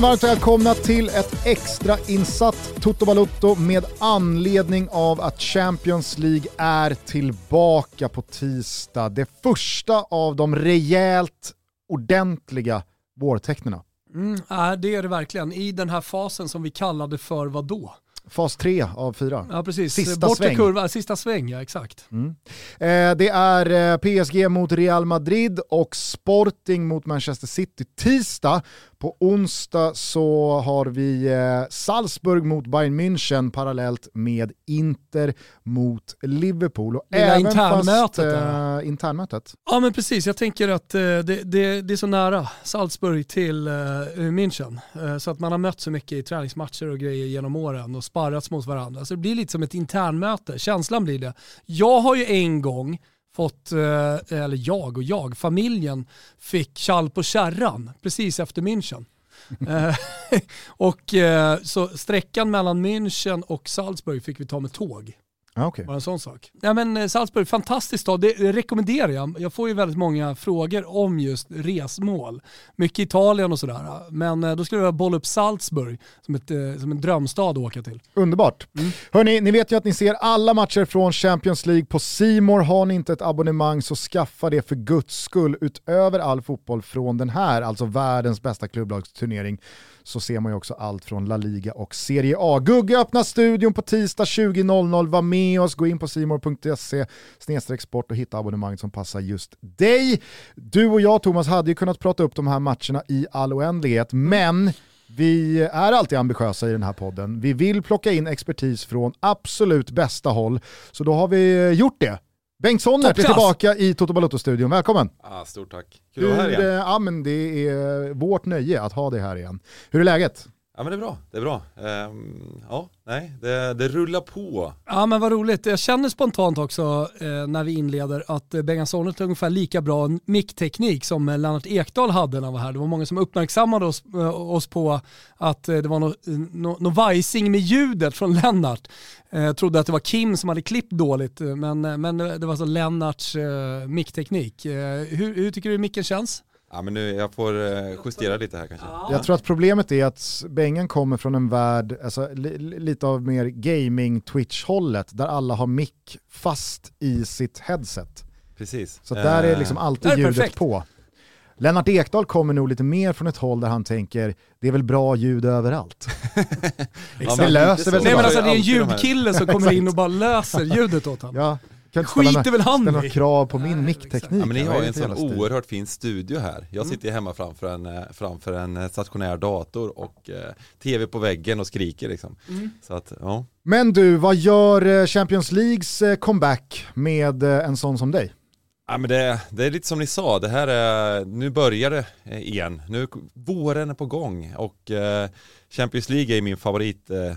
Känner varmt välkomna till ett extra insatt Toto Balutto med anledning av att Champions League är tillbaka på tisdag. Det första av de rejält ordentliga vårtecknena. Mm, det är det verkligen. I den här fasen som vi kallade för vad då? Fas 3 av 4. Ja precis, Sista bortre sväng. kurva, sista sväng ja exakt. Mm. Eh, det är eh, PSG mot Real Madrid och Sporting mot Manchester City tisdag. På onsdag så har vi eh, Salzburg mot Bayern München parallellt med Inter mot Liverpool. Och Lilla även internmötet fast, eh, internmötet. Ja men precis, jag tänker att eh, det, det, det är så nära Salzburg till eh, München. Så att man har mött så mycket i träningsmatcher och grejer genom åren och sparrats mot varandra. Så det blir lite som ett internmöte, känslan blir det. Jag har ju en gång fått, eh, eller jag och jag, familjen fick kall på kärran precis efter München. Eh, och eh, så sträckan mellan München och Salzburg fick vi ta med tåg. Ah, okay. Bara en sån sak. Ja, men eh, Salzburg, fantastiskt stad. Det det rekommenderar jag. Jag får ju väldigt många frågor om just resmål. Mycket Italien och sådär. Men eh, då skulle jag bolla upp Salzburg som, ett, eh, som en drömstad att åka till. Underbart. Mm. Hörni, ni vet ju att ni ser alla matcher från Champions League på Simor. Har ni inte ett abonnemang så skaffa det för guds skull. Utöver all fotboll från den här, alltså världens bästa klubblagsturnering, så ser man ju också allt från La Liga och Serie A. Gugge öppnar studion på tisdag 20.00. Var med oss, gå in på simor.se sport och hitta abonnemang som passar just dig. Du och jag Thomas hade ju kunnat prata upp de här matcherna i all oändlighet, men vi är alltid ambitiösa i den här podden. Vi vill plocka in expertis från absolut bästa håll, så då har vi gjort det. Bengt Sonnert är tillbaka i Toto Balotto-studion, välkommen! Ah, stort tack. Kul att vara här igen. eh, ja, men det är vårt nöje att ha dig här igen. Hur är läget? Ja men det är bra, det är bra. Ehm, ja, nej, det, det rullar på. Ja men vad roligt. Jag känner spontant också eh, när vi inleder att eh, Bengan Sonnet har ungefär lika bra mickteknik som eh, Lennart Ekdal hade när han var här. Det var många som uppmärksammade oss, eh, oss på att eh, det var något eh, no, no vajsing med ljudet från Lennart. Eh, trodde att det var Kim som hade klippt dåligt, men, eh, men det var så Lennarts eh, mickteknik. Eh, hur, hur tycker du micken känns? Ja men nu, jag får eh, justera lite här kanske. Jag tror att problemet är att Bengen kommer från en värld, alltså, li, li- lite av mer gaming-twitch-hållet, där alla har mick fast i sitt headset. Precis. Så där är Eh, liksom alltid är ljudet perfekt. på. Lennart Ekdal kommer nog lite mer från ett håll där han tänker, det är väl bra ljud överallt. ja, Det men löser väl. Nej men alltså det är en ljudkille som kommer in och bara löser ljudet åt honom. Ja, kan Skiter väl han ställa i. krav på min mickteknik. Ja, men ni Jag har ju en sån oerhört fin studio här. Jag Mm. sitter ju hemma framför en, eh, framför en eh, stationär dator och eh, tv på väggen och skriker liksom. Mm. Så att, ja. Men du, vad gör eh, Champions Leagues comeback med en sån som dig? Ja men det, det är lite som ni sa, det här är, nu börjar det igen. Nu, våren är på gång och eh, Champions League är min favorit eh,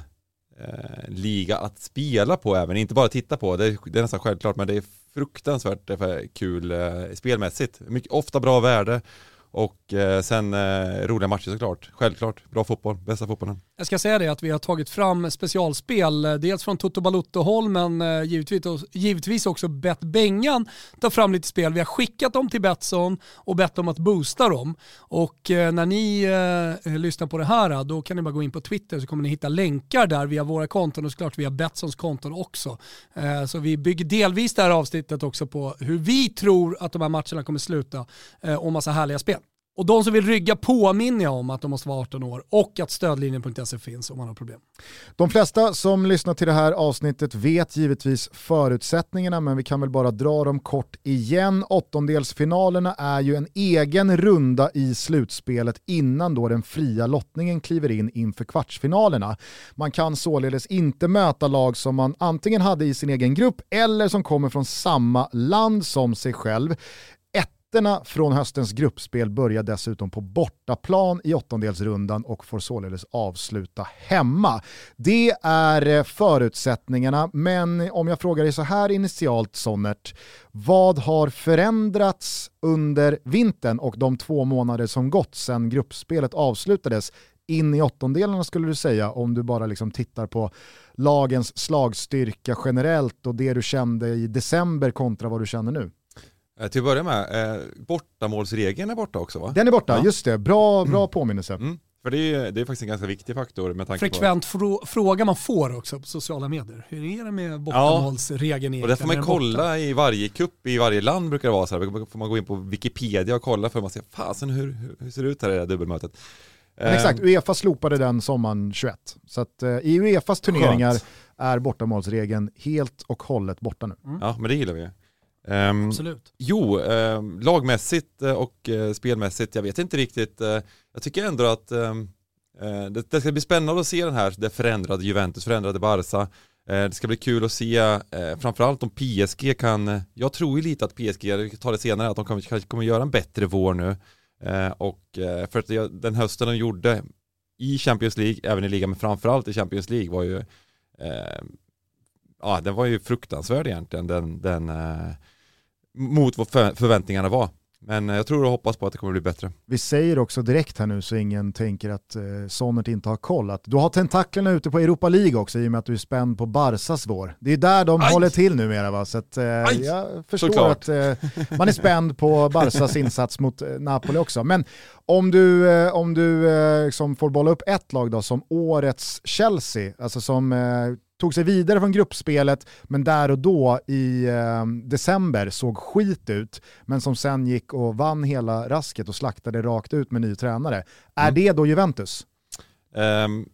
Eh, liga att spela på även, inte bara titta på. Det, är- det är nästan självklart men det är fruktansvärt kul eh, spelmässigt. Mycket, ofta bra värde och eh, sen eh, roliga matcher såklart. Självklart, bra fotboll, bästa fotbollen. Jag ska säga det att vi har tagit fram specialspel, eh, dels från Toto Balutto-håll men eh, givetvis, givetvis också bett Bengan ta fram lite spel. Vi har skickat dem till Betsson och bett dem att boosta dem. Och eh, när ni eh, lyssnar på det här då kan ni bara gå in på Twitter så kommer ni hitta länkar där via våra konton och såklart via Betssons konton också. Eh, så vi bygger delvis det här avsnittet också på hur vi tror att de här matcherna kommer sluta eh, och massa härliga spel. Och de som vill rygga påminner jag om att de måste vara 18 år och att stödlinjen.se finns om man har problem. De flesta som lyssnar till det här avsnittet vet givetvis förutsättningarna men vi kan väl bara dra dem kort igen. Åttondelsfinalerna är ju en egen runda i slutspelet innan då den fria lottningen kliver in inför kvartsfinalerna. Man kan således inte möta lag som man antingen hade i sin egen grupp eller som kommer från samma land som sig själv. Ettorna från höstens gruppspel börjar dessutom på bortaplan i åttondelsrundan och får således avsluta hemma. Det är eh, förutsättningarna, men om jag frågar dig så här initialt Sonnert, vad har förändrats under vintern och de två månader som gått sedan gruppspelet avslutades in i åttondelarna skulle du säga om du bara liksom tittar på lagens slagstyrka generellt och det du kände i december kontra vad du känner nu? Eh, till att börja med, eh, bortamålsregeln är borta också va? Den är borta, Ja. just det. Bra, bra påminnelse. Mm. För det är, det är faktiskt en ganska viktig faktor med tanke Frekvent frå fråga man får också på sociala medier. Hur är det med bortamålsregeln på... Och det får man den borta? kolla i varje kupp i varje land brukar det vara så här. Får man gå in på Wikipedia och kolla för man ser, fasen hur, hur, ser det ut här i det här dubbelmötet? Men exakt, Eh, Uefa slopade den sommaren 21. Så att, eh, i Uefas turneringar Skönt. är bortamålsregeln helt och hållet borta nu. Ja, men det gillar vi. Ehm, Absolut. Jo, eh, lagmässigt eh, och eh, spelmässigt, jag vet inte riktigt. Eh, jag tycker ändå att ehm, eh, det, det ska bli spännande att se den här, det förändrade Juventus, förändrade Barca. Det ska bli kul att se, framförallt om PSG kan, jag tror ju lite att PSG, jag tar det senare, att de kanske kanske kommer göra en bättre vår nu. Och för att den hösten de gjorde i Champions League, även i ligan, men framförallt i Champions League var ju, ja den var ju fruktansvärd egentligen, den, den mot vad för, förväntningarna var. Men eh, jag tror och hoppas på att det kommer bli bättre. Vi säger också direkt här nu så ingen tänker att eh, Sonnert inte har koll, att du har tentaklerna ute på Europa League också i och med att du är spänd på Barsas vår. Det är där de Aj! håller till numera va, så att, eh, jag förstår Såklart. att eh, man är spänd på Barsas insats mot eh, Napoli också. Men om du, eh, om du eh, liksom får bolla upp ett lag då som årets Chelsea, alltså som eh, tog sig vidare från gruppspelet, men där och då i eh, december såg skit ut, men som sen gick och vann hela rasket och slaktade rakt ut med ny tränare. Är Mm. det då Juventus? Ehm,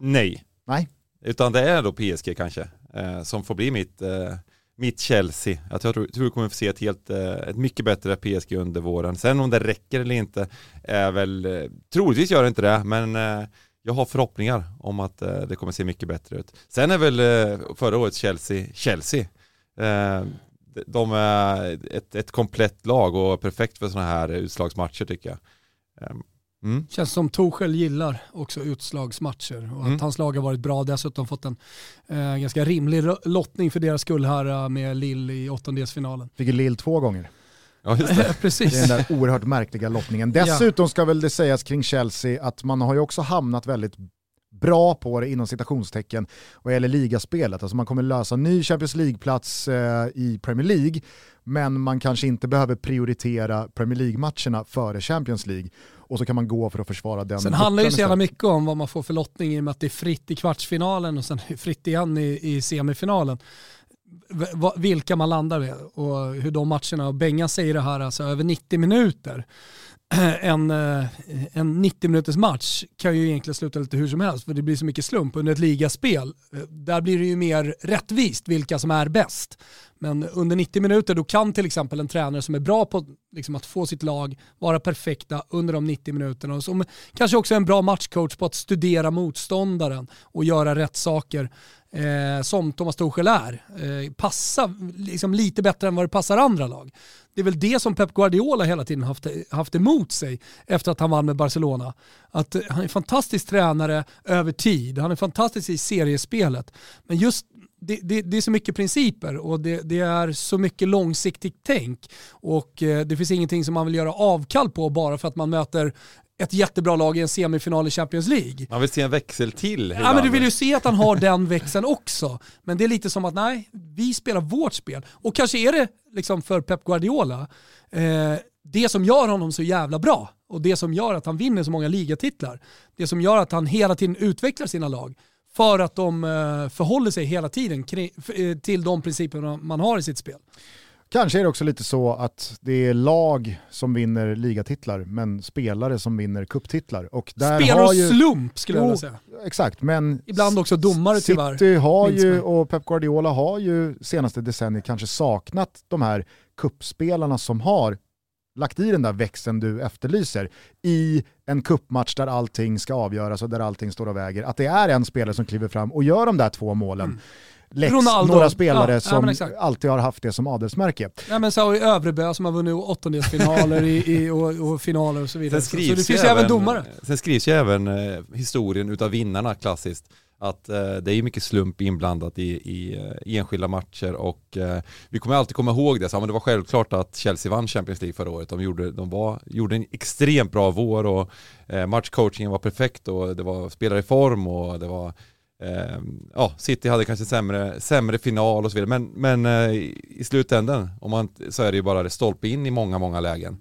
nej. Nej. Utan det är då PSG kanske, eh, som får bli mitt, eh, mitt Chelsea. Jag tror, tror vi kommer få se ett, helt, eh, ett mycket bättre PSG under våren. Sen om det räcker eller inte är väl, eh, troligtvis gör det inte det, men eh, jag har förhoppningar om att eh, det kommer se mycket bättre ut. Sen är väl eh, förra årets Chelsea, Chelsea. Eh, de- är ett, ett komplett lag och perfekt för sådana här utslagsmatcher tycker jag. Ehm, Mm. Känns som Torshäll gillar också utslagsmatcher och att Mm. hans lag har varit bra. Dessutom fått en eh, ganska rimlig lottning för deras skull här med Lill i åttondelsfinalen. Fick ju Lill två gånger. Ja, just det. Precis. Det är den där oerhört märkliga lottningen. Dessutom ska väl det sägas kring Chelsea att man har ju också hamnat väldigt bra på det inom citationstecken vad gäller ligaspelet. Alltså man kommer lösa ny Champions League-plats eh, i Premier League, men man kanske inte behöver prioritera Premier League-matcherna före Champions League. Och så kan man gå för att försvara den. Sen handlar ju så jävla mycket om vad man får för lottning i och med att det är fritt i kvartsfinalen och sen fritt igen i, i semifinalen. Vilka man landar med och hur de matcherna, och Bengan säger det här, alltså över 90 minuter. En, eh, en 90 minuters match kan ju egentligen sluta lite hur som helst för det blir så mycket slump under ett ligaspel. Eh, där blir det ju mer rättvist vilka som är bäst. Men under 90 minuter då kan till exempel en tränare som är bra på liksom, att få sitt lag vara perfekta under de 90 minuterna och som kanske också är en bra matchcoach på att studera motståndaren och göra rätt saker eh, som Thomas Tuchel är. Eh, passa liksom, lite bättre än vad det passar andra lag. Det är väl det som Pep Guardiola hela tiden haft, haft emot sig efter att han vann med Barcelona. Att han är en fantastisk tränare över tid, han är fantastisk i seriespelet. Men just det, det, det är så mycket principer och det, det är så mycket långsiktigt tänk. Och eh, det finns ingenting som man vill göra avkall på bara för att man möter ett jättebra lag i en semifinal i Champions League. Man vill se en växel till. Ja men du vill ju se att han har den växeln också. Men det är lite som att nej, vi spelar vårt spel. Och kanske är det liksom för Pep Guardiola, eh, det som gör honom så jävla bra och det som gör att han vinner så många ligatitlar. Det som gör att han hela tiden utvecklar sina lag. För att de eh, förhåller sig hela tiden eh, till de principerna man har i sitt spel. Kanske är det också lite så att det är lag som vinner ligatitlar, men spelare som vinner kupptitlar. Och där har och ju... slump skulle jag vilja säga. Exakt, men Ibland också domare tyvärr. City har ju, och Pep Guardiola har ju senaste decenniet kanske saknat de här kuppspelarna som har lagt i den där växeln du efterlyser i en kuppmatch där allting ska avgöras och där allting står och väger. Att det är en spelare som kliver fram och gör de där två målen. Mm. Lex Ronaldo. några spelare Ja, ja, som exakt. alltid har haft det som adelsmärke. Ja, men så har vi Övrebö som har vunnit åttondelsfinaler i, i, och, och finaler och så vidare. Så, det finns ju ju även domare. sen skrivs ju även eh, historien utav vinnarna klassiskt att eh, det är ju mycket slump inblandat i, i, i eh, enskilda matcher och eh, vi kommer alltid komma ihåg det. Så, men det var självklart att Chelsea vann Champions League förra året. De gjorde, de var, gjorde en extremt bra vår och eh, matchcoachingen var perfekt och det var spelare i form och det var eh, ja, City hade kanske sämre, sämre final och så vidare. Men, men eh, i slutändan om man, så är det ju bara det stolpe in i många, många lägen.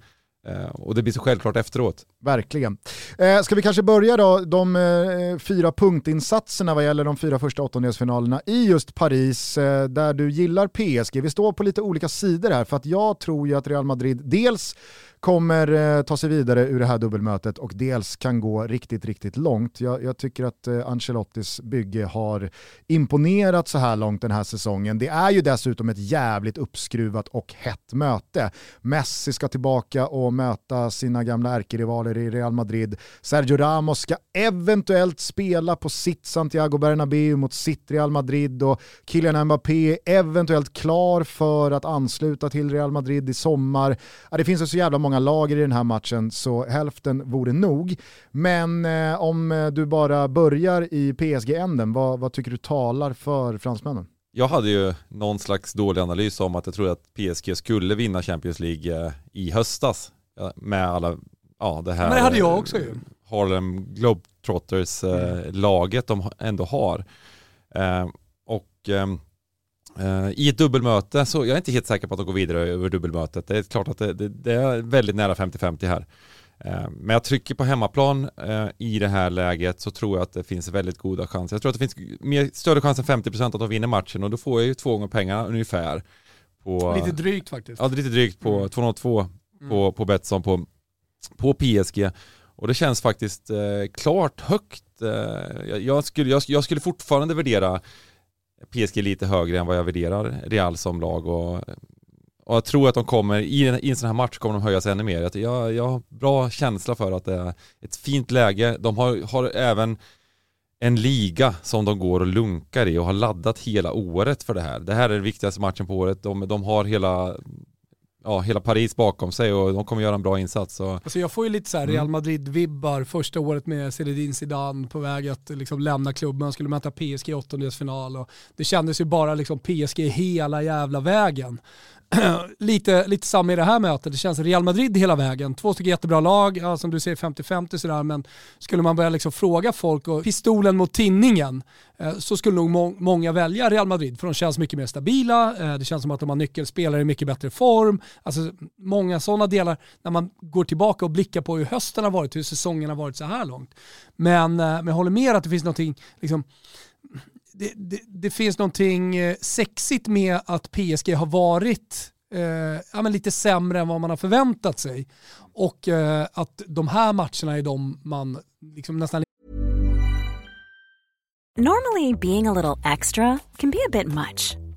Eh, och det blir så självklart efteråt. Verkligen. Eh, ska vi kanske börja då, de eh, fyra punktinsatserna vad gäller de fyra första åttondelsfinalerna i just Paris, eh, där du gillar PSG. Vi står på lite olika sidor här, för att jag tror ju att Real Madrid dels kommer eh, ta sig vidare ur det här dubbelmötet och dels kan gå riktigt, riktigt långt. Jag, jag tycker att eh, Ancelottis bygge har imponerat så här långt den här säsongen. Det är ju dessutom ett jävligt uppskruvat och hett möte. Messi ska tillbaka och möta sina gamla ärkerivaler i Real Madrid. Sergio Ramos ska eventuellt spela på sitt Santiago Bernabéu mot sitt Real Madrid och Kylian Mbappé är eventuellt klar för att ansluta till Real Madrid i sommar. Det finns så jävla många lager i den här matchen så hälften vore nog. Men eh, om eh, du bara börjar i PSG-änden, vad, vad tycker du talar för fransmännen? Jag hade ju någon slags dålig analys om att jag trodde att PSG skulle vinna Champions League eh, i höstas. Med alla, ja det här. Men det hade jag också ju. Harlem Globetrotters-laget mm. de ändå har. och ehm, I ett dubbelmöte, så jag är inte helt säker på att de går vidare över dubbelmötet. Det är klart att det, det, det är väldigt nära 50-50 här. Uh, men jag trycker på hemmaplan uh, i det här läget så tror jag att det finns väldigt goda chanser. Jag tror att det finns mer, större chans än 50% att de vinner matchen och då får jag ju två gånger pengarna ungefär. På, lite drygt faktiskt. Ja, lite drygt på mm. 202 mm. på, på Betsson på, på PSG. Och det känns faktiskt klart högt. Jag, jag, skulle, jag, jag skulle fortfarande värdera PSG lite högre än vad jag värderar Real som lag och, och jag tror att de kommer, i en, i en sån här match kommer de höjas ännu mer. Jag, jag har bra känsla för att det är ett fint läge. De har, har även en liga som de går och lunkar i och har laddat hela året för det här. Det här är den viktigaste matchen på året. De, de har hela ja, hela Paris bakom sig och de kommer göra en bra insats. Så. Alltså jag får ju lite så mm. Real Madrid-vibbar första året med Zinedine Zidane på väg att liksom lämna klubben. Han skulle möta PSG i åttondelsfinal och det kändes ju bara liksom PSG hela jävla vägen. lite, lite samma i det här mötet. Det känns Real Madrid hela vägen. Två stycken jättebra lag, ja, som du säger 50-50 sådär, men skulle man börja liksom fråga folk och pistolen mot tinningen eh, så skulle nog må många välja Real Madrid för de känns mycket mer stabila, eh, det känns som att de har nyckelspelare i mycket bättre form. Alltså många sådana delar när man går tillbaka och blickar på hur hösten har varit, hur säsongen har varit så här långt. Men, eh, men jag håller med att det finns någonting liksom, det, det, det, finns någonting eh, sexigt med att PSG har varit eh, ja, men lite sämre än vad man har förväntat sig. Och eh, att de här matcherna är de man liksom nästan... Normally being a little extra can be a bit much.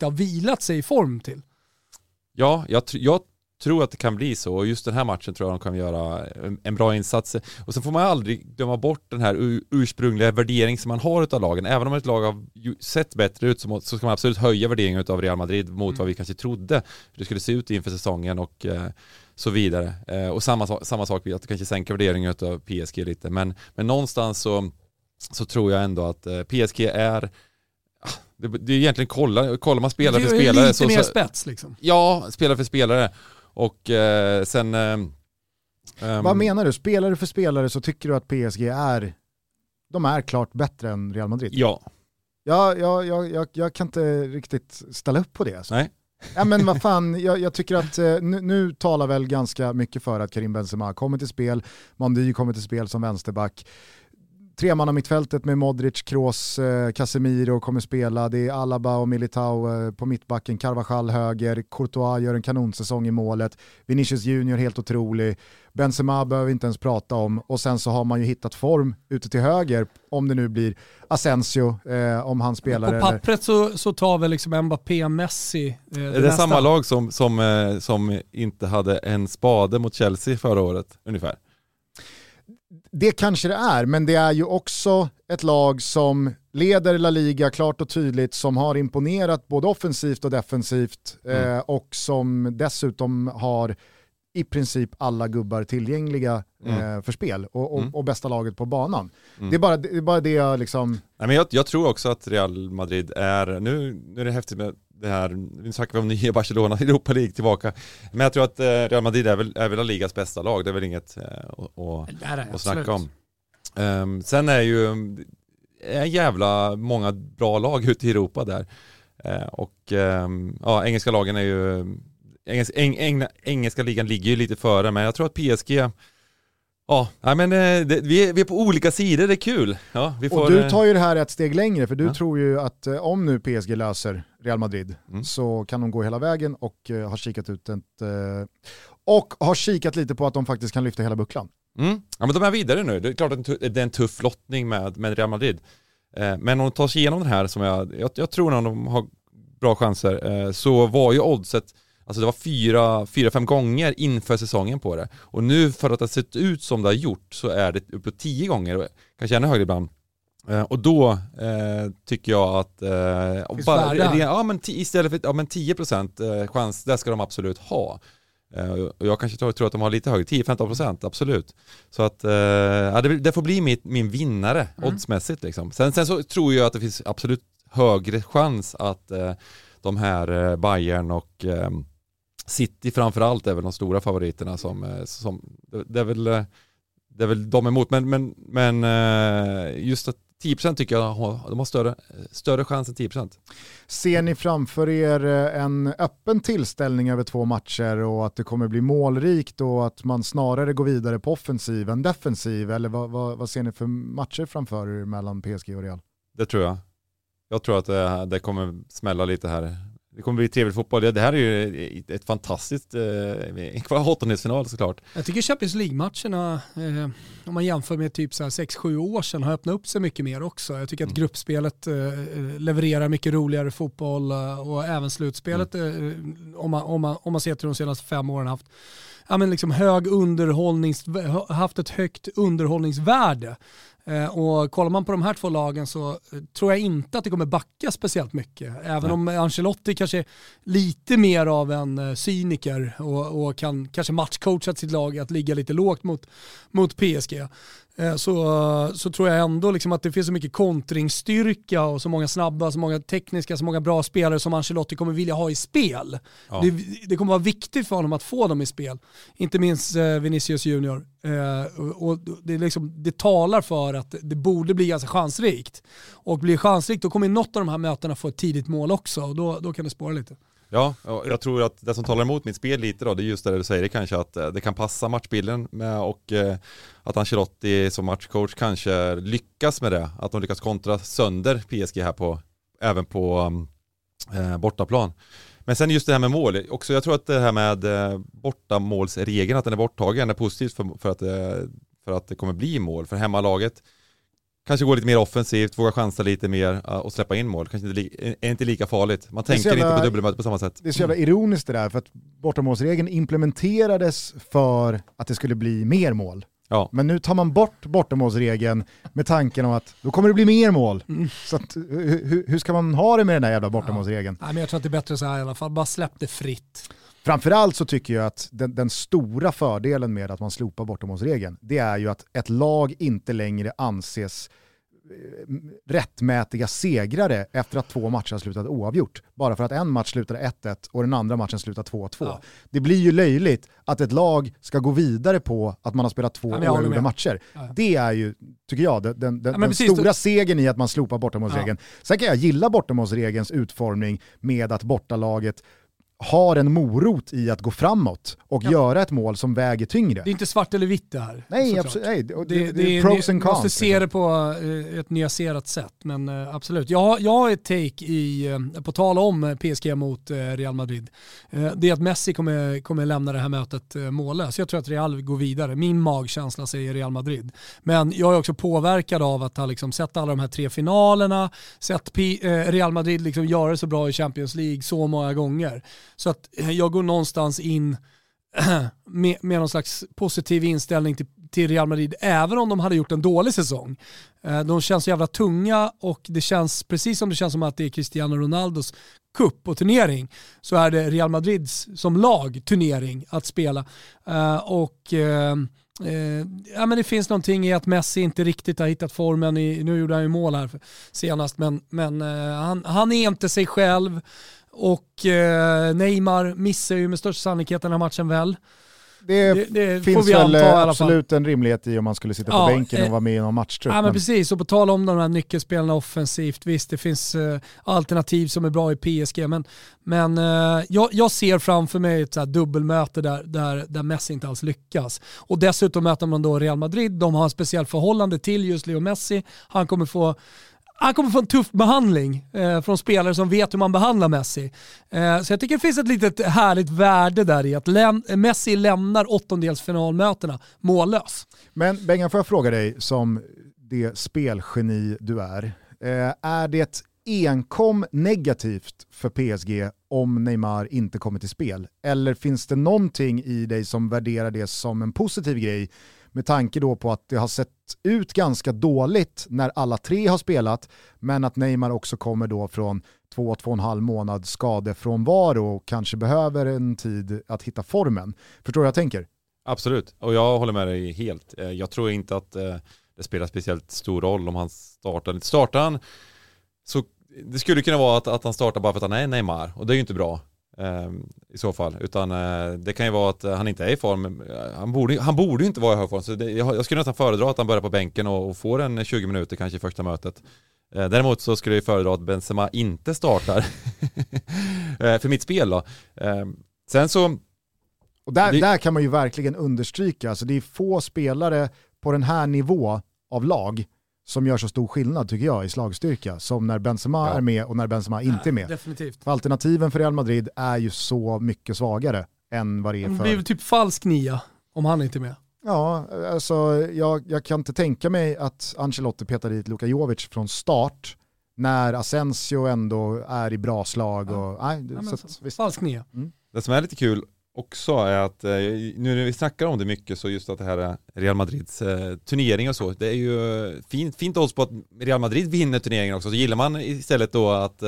Har vilat sig i form till. Ja, jag, jag tror att det kan bli så och just den här matchen tror jag de kan göra en bra insats. Och sen får man aldrig glömma bort den här ursprungliga värdering som man har av lagen. Även om ett lag har sett bättre ut så ska man absolut höja värderingen av Real Madrid mot mm. vad vi kanske trodde det skulle se ut inför säsongen och eh, så vidare. Eh, och samma, samma sak, att kanske sänka värderingen av PSG lite. Men, men någonstans så, så tror jag ändå att eh, PSG är det, det är egentligen kolla, kollar man spelare för spelare. Lite så, mer spets liksom. Ja, spelare för spelare. Och eh, sen... Eh, Vad ehm, menar du? Spelare för spelare så tycker du att PSG är, de är klart bättre än Real Madrid? Ja. Ja, ja, ja, jag, jag kan inte riktigt ställa upp på det. Alltså. Nej. Ja men vad fan, jag, jag tycker att eh, nu, nu, talar väl ganska mycket för att Karim Benzema kommer till spel, Mondi kommer till spel som vänsterback tremanna mittfältet med Modric, Kroos, eh, Casemiro kommer spela. Det är Alaba och Militao eh, på mittbacken, Carvajal höger, Courtois gör en kanonsäsong i målet, Vinicius Junior helt otrolig, Benzema behöver vi inte ens prata om och sen så har man ju hittat form ute till höger om det nu blir Asensio eh, om han spelar. På pappret så, så tar väl liksom Mbappé, Messi. Eh, det är det samma lag som, som, eh, som inte hade en spade mot Chelsea förra året ungefär? Det kanske det är, men det är ju också ett lag som leder La Liga klart och tydligt, som har imponerat både offensivt och defensivt mm. eh, och som dessutom har i princip alla gubbar tillgängliga mm. eh, för spel och, och, mm. och, bästa laget på banan. Mm. Det, är bara, det är bara det jag liksom... Nej, men jag, jag, tror också att Real Madrid är, nu, nu är det häftigt med det här, nu snackar vi om nya Barcelona, Europa League tillbaka. Men jag tror att eh, Real Madrid är väl, är väl ligas bästa lag, det är väl inget eh, att, att snacka om. Um, sen är ju en jävla många bra lag ute i Europa där. Uh, och um, ja, engelska lagen är ju Engels, eng, eng, engelska ligan ligger ju lite före, men jag tror att PSG Ja, men eh, det, vi, är, vi är på olika sidor, det är kul. Ja, vi får, och du eh, tar ju det här ett steg längre, för du ja. tror ju att eh, om nu PSG löser Real Madrid mm. så kan de gå hela vägen och har kikat ut ett, och har kikat lite på att de faktiskt kan lyfta hela bucklan. Mm. Ja men de är vidare nu, det är klart att det är en tuff lottning med, med Real Madrid. Men om de tar sig igenom den här som jag, jag, jag tror att de har bra chanser, så var ju oddset Alltså det var fyra, fyra, fem gånger inför säsongen på det. Och nu för att det har sett ut som det har gjort så är det uppåt tio gånger, kanske ännu högre ibland. Eh, och då eh, tycker jag att, eh, bara, ja, men istället för ja, men 10% eh, chans, det ska de absolut ha. Eh, och jag kanske tror, tror, att de har lite högre, 10-15% absolut. Så att eh, ja, det, det, får bli min, min vinnare mm. oddsmässigt liksom. Sen, sen så tror jag att det finns absolut högre chans att de här Bayern och City framförallt är väl de stora favoriterna som, eh, som det är väl, eh, det är väl de emot, men, men, men eh, just att 10% tycker jag de har större, större chans än 10%. Ser ni framför er en öppen tillställning över två matcher och att det kommer bli målrikt och att man snarare går vidare på offensiv än defensiv? Eller vad, vad, vad ser ni för matcher framför er mellan PSG och Real? Det tror jag. Jag tror att det, det kommer smälla lite här det kommer bli trevlig fotboll. Det här är ju ett fantastiskt eh, åttondelsfinal såklart. Jag tycker Champions League-matcherna, eh, om man jämför med typ 6-7 år sedan, har öppnat upp sig mycket mer också. Jag tycker att mm. gruppspelet eh, levererar mycket roligare fotboll eh, och även slutspelet, mm. Eh, om, man, om, man, om man ser till de senaste fem åren, haft ja, men liksom hög underhållnings, haft ett högt underhållningsvärde. Eh, och kollar man på de här två lagen så eh, tror jag inte att det kommer backa speciellt mycket. Även Nej. om Ancelotti kanske är lite mer av en eh, cyniker och, och kan kanske matchcoacha sitt lag att ligga lite lågt mot, mot PSG. Eh, så, så tror jag ändå liksom att det finns så mycket kontringsstyrka och så många snabba, så många tekniska, så många bra spelare som Ancelotti kommer vilja ha i spel. Ja. Det, det, kommer vara viktigt för honom att få dem i spel. Inte minst eh, Vinicius Junior. Eh, och det, liksom, det talar för att det borde bli ganska chansrikt. Och blir chansrikt då kommer något av de här mötena få ett tidigt mål också och då, då kan det spåra lite. Ja, jag tror att det som talar emot mitt spel lite då, det är just det du säger, det kanske att eh, det kan passa matchbilden med och eh, att Ancelotti som matchcoach kanske lyckas med det, att de lyckas kontra sönder PSG här på, även på mm, eh, bortaplan. Men sen just det här med mål, också jag tror att det här med eh, bortamålsregeln, att den är borttagen, är positivt för, för, att, för att det kommer bli mål för hemmalaget Kanske gå lite mer offensivt, våga chansa lite mer och släppa in mål. Kanske inte, är inte lika farligt. Man tänker jävla, inte på dubbelmöte på samma sätt. Det är så jävla ironiskt det där, för att bortamålsregeln implementerades för att det skulle bli mer mål. Ja. Men nu tar man bort bortamålsregeln med tanken om att då kommer det bli mer mål. Mm. Så att, hur, hur, ska man ha det med den där jävla bortamålsregeln? Ja. Nej, men jag tror att det är bättre så här i alla fall, bara släpp det fritt. Framförallt så tycker jag att den, den, stora fördelen med att man slopar bortamålsregeln, det är ju att ett lag inte längre anses eh, rättmätiga segrare efter att två matcher har slutat oavgjort. Bara för att en match slutar 1-1 och den andra matchen slutar 2-2. Ja. Det blir ju löjligt att ett lag ska gå vidare på att man har spelat två ja, oavgjorda matcher. Ja. Det är ju, tycker jag, den, den, den precis, stora segern i att man slopar bortamålsregeln. Sen kan jag gilla bortamålsregelns utformning med att bortalaget har en morot i att gå framåt och Ja. göra ett mål som väger tyngre. Det är inte svart eller vitt det här. Nej, absolut, nej, det, Det, det, är pros and cons. måste se liksom. det på eh, ett nyanserat sätt, men eh, absolut. Jag, har- jag har ett take i, eh, på tal om PSG mot Real Madrid. Det är att Messi kommer, kommer lämna det här mötet mållös. Jag tror att Real går vidare. Min magkänsla säger Real Madrid. Men jag är också påverkad av att ha liksom sett alla de här tre finalerna, sett Real Madrid liksom göra det så bra i Champions League så många gånger. Så att eh, jag går någonstans in med, med någon slags positiv inställning till, till Real Madrid, även om de hade gjort en dålig säsong. Eh, de känns så jävla tunga och det känns, precis som det känns som att det är Cristiano Ronaldos cup och turnering, så är det Real Madrids som lag turnering att spela. Eh, och eh, ja, men det finns någonting i att Messi inte riktigt har hittat formen, i, nu gjorde han ju mål här senast, men, men eh, han, han är inte sig själv. Och eh, Neymar missar ju med största sannolikhet den här matchen väl. Det, Det, det får finns vi väl anta absolut en rimlighet i om man skulle sitta på Ja, bänken och eh, vara med i någon matchtrupp. Ja men men- precis, och på tal om de här nyckelspelarna offensivt, visst det finns eh, alternativ som är bra i PSG, men, men eh, jag, jag ser framför mig ett så dubbelmöte där, där, där Messi inte alls lyckas. Och dessutom möter man då Real Madrid, de har en speciell förhållande till just Leo Messi, han kommer få han kommer få en tuff behandling eh, från spelare som vet hur man behandlar Messi. Eh, så jag tycker det finns ett litet härligt värde där i att läm- Messi lämnar åttondelsfinalmötena mållös. Men Bengan, får jag fråga dig som det spelgeni du är. Eh, är det enkom negativt för PSG om Neymar inte kommer till spel? Eller finns det någonting i dig som värderar det som en positiv grej med tanke då på att det har sett ut ganska dåligt när alla tre har spelat, men att Neymar också kommer då från två, två och en halv månad skadefrånvaro och kanske behöver en tid att hitta formen. Förstår du vad jag tänker? Absolut, och jag håller med dig helt. Eh, jag tror inte att eh, det spelar speciellt stor roll om han startar. Startar han så det skulle kunna vara att, att han startar bara för att han är Neymar och det är ju inte bra i så fall. Utan eh, det kan ju vara att eh, han inte är i form. Eh, Han borde, han borde inte vara i hög form. Så det, jag, skulle nästan föredra att han börjar på bänken och, och får en 20 minuter kanske i första mötet. Eh, däremot så skulle jag föredra att Benzema inte startar eh, för mitt spel då. Eh, sen så Och där, Det- där kan man ju verkligen understryka, alltså det är få spelare på den här nivå av lag som gör så stor skillnad tycker jag i slagstyrka som när Benzema Ja. är med och när Benzema inte är med. Definitivt. För alternativen för Real Madrid är ju så mycket svagare än vad det är Det blir för... typ falsk nia om han inte är med. Ja, alltså jag, jag kan inte tänka mig att Ancelotti petar dit Luka Jovic från start när Asensio ändå är i bra slag. Och, nej, Ja, men så så- visst. Falsk nia. Det som är lite kul också är att eh, nu när vi snackar om det mycket så just att det här eh, Real Madrids eh, turnering och så, det är ju fint, fint odds på att Real Madrid vinner turneringen också. Så gillar man istället då att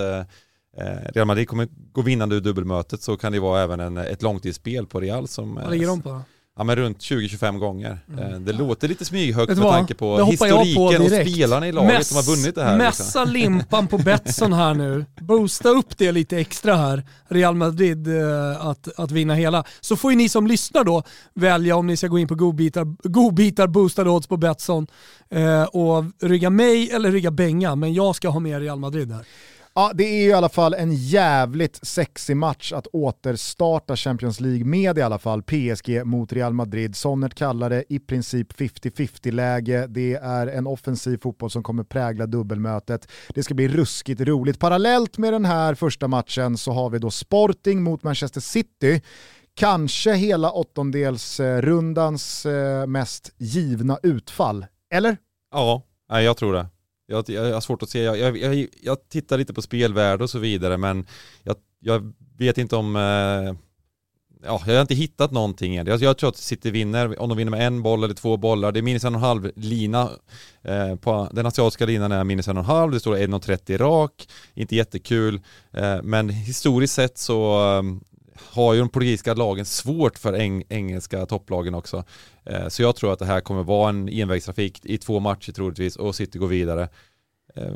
Real Madrid kommer gå vinnande ur dubbelmötet så kan det vara även en, ett långtidsspel på Real som Vad ligger de på då? Ja men runt 20-25 gånger. Mm. Eh, Det låter lite smyghögt med tanke på jag på historiken och spelarna i laget Mess- som har vunnit det här. liksom. Mässa limpan på Betsson här nu. Boosta upp det lite extra här. Real Madrid eh, att, att vinna hela. Så får ju ni som lyssnar då välja om ni ska gå in på godbitar, godbitar boostade odds på Betsson eh, och rygga mig eller rygga Benga. Men jag ska ha med Real Madrid här. Ja, det är ju i alla fall en jävligt sexig match att återstarta Champions League med i alla fall. PSG mot Real Madrid. Sonnert kallar det i princip 50-50 läge. Det är en offensiv fotboll som kommer prägla dubbelmötet. Det ska bli ruskigt roligt. Parallellt med den här första matchen så har vi då Sporting mot Manchester City. Kanske hela åttondelsrundans eh, mest givna utfall. Eller? Ja, jag tror det. Jag, jag har svårt att se, jag, jag, jag, jag tittar lite på spelvärde och så vidare men jag, jag vet inte om, eh, ja jag har inte hittat någonting än. Jag, jag tror att City vinner, om de vinner med en boll eller två bollar, det är minus en och en halv lina eh, på den asiatiska linan är minus en och en halv, det står 1,30 rak, inte jättekul, eh, men historiskt sett så eh, har ju de portugisiska lagen svårt för eng engelska topplagen också. Eh, Så jag tror att det här kommer vara en envägstrafik i två matcher troligtvis och City går vidare. Eh,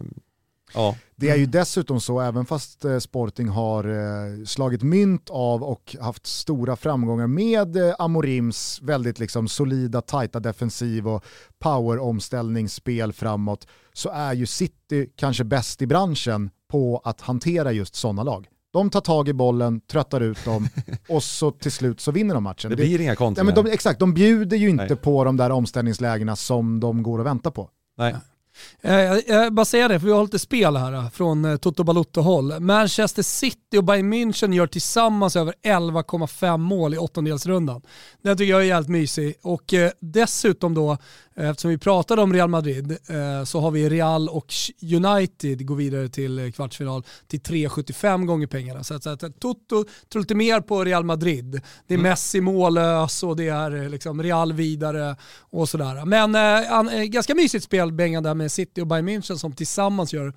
Ja, Det är ju dessutom så, även fast eh, Sporting har eh, slagit mynt av och haft stora framgångar med eh, Amorims väldigt liksom solida, tajta defensiv och power-omställningsspel framåt, så är ju City kanske bäst i branschen på att hantera just sådana lag. De tar tag i bollen, tröttar ut dem och så till slut så vinner de matchen. Det blir inga ja, kontringar. men de, Exakt, de bjuder ju inte Nej. på de där omställningslägena som de går och väntar på. Nej. Eh, Jag, bara säga det, för vi har lite spel här eh, från eh, Toto Balotto-håll. Manchester City och Bayern München gör tillsammans över 11,5 mål i åttondelsrundan. Den tycker jag är jävligt mysig. Och dessutom då, eftersom vi pratade om Real Madrid, så har vi Real och United går vidare till kvartsfinal till 3,75 gånger pengarna. Så att, så att Toto tror lite mer på Real Madrid. Det är Messi mållös och det är liksom Real vidare och sådär. Men an, ganska mysigt spel Bengan där med City och Bayern München som tillsammans gör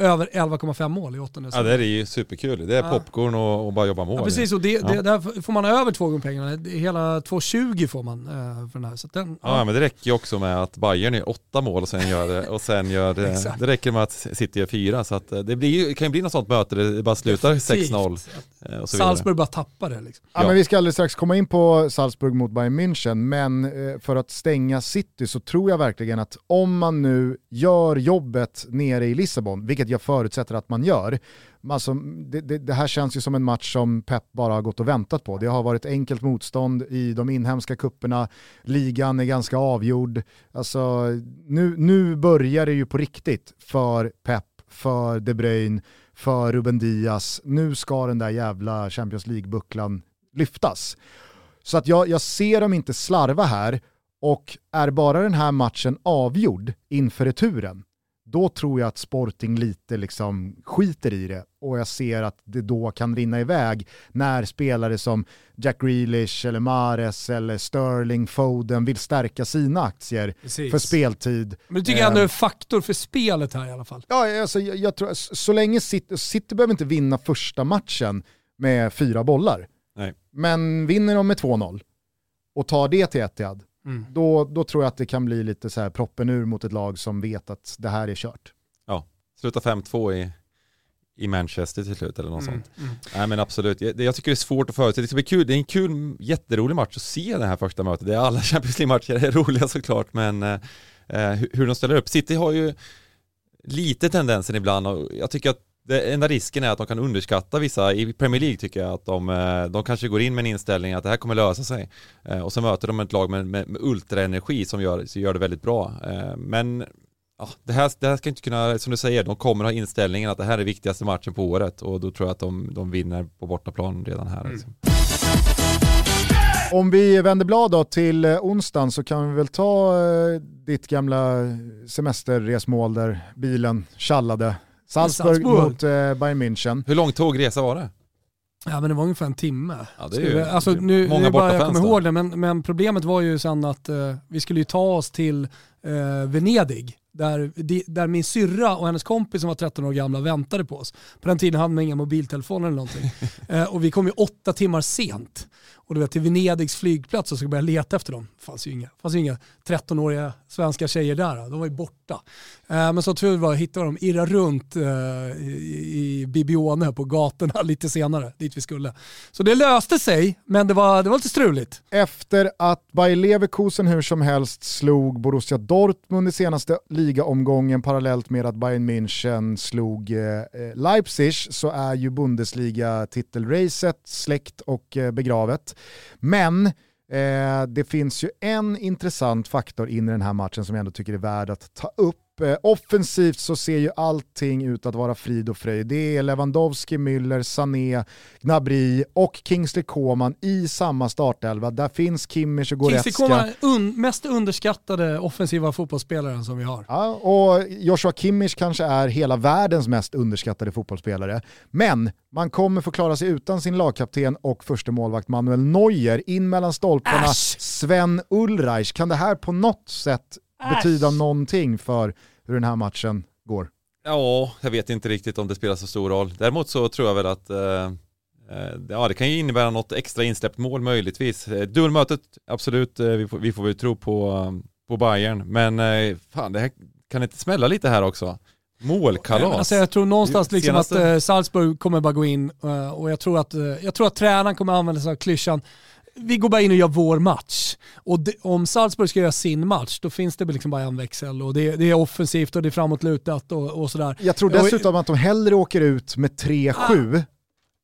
över 11,5 mål i åttonde. Ja det är ju superkul. Det är Ja. popcorn och, och bara jobba mål. Ja, precis, och det, Ja. det, där får man över två gånger pengarna. Det är Hela 2,20 får man eh, för den här. Så den, Ja, men det räcker ju också med att Bayern gör åtta mål och sen gör, och sen gör det, det räcker med att City gör fyra så att eh, det, blir, det kan ju bli något sånt möte där det bara slutar Definitivt. 6-0 eh. Salzburg bara tappar det. Liksom. Ja, Ja. Men vi ska alldeles strax komma in på Salzburg mot Bayern München, men för att stänga City så tror jag verkligen att om man nu gör jobbet nere i Lissabon, vilket jag förutsätter att man gör, alltså, det, det, det här känns ju som en match som Pep bara har gått och väntat på. Det har varit enkelt motstånd i de inhemska kupperna, ligan är ganska avgjord. Alltså, nu, nu börjar det ju på riktigt för Pep, för De Bruyne, för Ruben Diaz. Nu ska den där jävla Champions League-bucklan lyftas. Så att jag, jag ser dem inte slarva här och är bara den här matchen avgjord inför returen, då tror jag att Sporting lite liksom skiter i det och jag ser att det då kan rinna iväg när spelare som Jack Grealish eller Mares eller Sterling, Foden vill stärka sina aktier Precis. för speltid. Men det tycker jag ändå är Eh, en faktor för spelet här i alla fall. Ja, alltså, jag, jag tror, så så länge City, City behöver inte vinna första matchen med fyra bollar, Nej. men vinner de med 2-0 och tar det till Etihad, Mm. då, då tror jag att det kan bli lite så här proppen ur mot ett lag som vet att det här är kört. Sluta 5-2 i, i Manchester till slut eller något Mm. sånt. Mm. Nej men absolut, jag, jag tycker det är svårt att förutse. Det ska bli kul, det är en kul, jätterolig match att se det här första mötet. Det är alla Champions League-matcher är roliga såklart, men eh, eh, hur, hur de ställer upp. City har ju lite tendensen ibland och jag tycker att det enda risken är att de kan underskatta vissa, i Premier League tycker jag att de, eh, de kanske går in med en inställning att det här kommer lösa sig. Eh, Och så möter de ett lag med, med, med ultraenergi som gör, som gör det väldigt bra. Eh, Men ja, det, här, det här ska inte kunna, som du säger, de kommer ha inställningen att det här är viktigaste matchen på året och då tror jag att de, de vinner på bortaplan redan här. Mm. Liksom. Om vi vänder blad då till onsdagen så kan vi väl ta ditt gamla semesterresmål där bilen tjallade. Salzburg, Salzburg. mot eh, Bayern München. Hur lång tåg resa var det? Ja men det var ungefär en timme. Ja, det är ju- alltså, nu, många nu är bara, jag kommer då. ihåg det, men, men problemet var ju sen att eh, vi skulle ju ta oss till eh, Venedig. Där, där min syrra och hennes kompis som var 13 år gamla väntade på oss. På den tiden hade man inga mobiltelefoner eller någonting. eh, och vi kom ju åtta timmar sent. Och du vet till Venedigs flygplats och ska börja leta efter dem. Det fanns ju inga, fanns ju inga 13-åriga svenska tjejer där. De var ju borta. Eh, men så tur var hittade de, dem, irra runt eh, i, i Bibione på gatorna lite senare, dit vi skulle. Så det löste sig, men det var, det var lite struligt. Efter att Bayer Leverkusen hur som helst slog Borussia Dortmund i senaste ligaomgången parallellt med att Bayern München slog eh, eh Leipzig så är ju Bundesliga-titelracet släckt och eh, begravet. Men eh, det finns ju en intressant faktor in i den här matchen som jag ändå tycker är värd att ta upp. Eh, offensivt så ser ju allting ut att vara frid och fröjd. Det är Lewandowski, Müller, Sané, Gnabry och Kingsley Coman i samma startelva. Där finns Kimmich och Kingsley Goretzka. Coman är un, mest underskattade offensiva fotbollsspelaren som vi har. Ja, och Joshua Kimmich kanske är hela världens mest underskattade fotbollsspelare. Men man kommer få klara sig utan sin lagkapten och första målvakt Manuel Neuer. In mellan stolparna Äsch! Sven Ulreich. Kan det här på något sätt betyda någonting för hur den här matchen går? Ja, jag vet inte riktigt om det spelar så stor roll. Däremot så tror jag väl att eh, eh, ja, det kan ju innebära något extra insläppt mål möjligtvis. Eh, Dubbelmötet, absolut, eh, vi får, vi får väl tro på, på Bayern. Men eh, fan, det här kan inte smälla lite här också. Målkalas. Alltså jag tror någonstans liksom Senaste- att Salzburg kommer bara gå in och jag tror, att, jag tror att tränaren kommer använda sig av klyschan vi går bara in och gör vår match. Och det, om Salzburg ska göra sin match, då finns det liksom bara en växel. Och det, det är offensivt och det är framåtlutat och, och sådär. Jag tror dessutom att de hellre åker ut med 3-7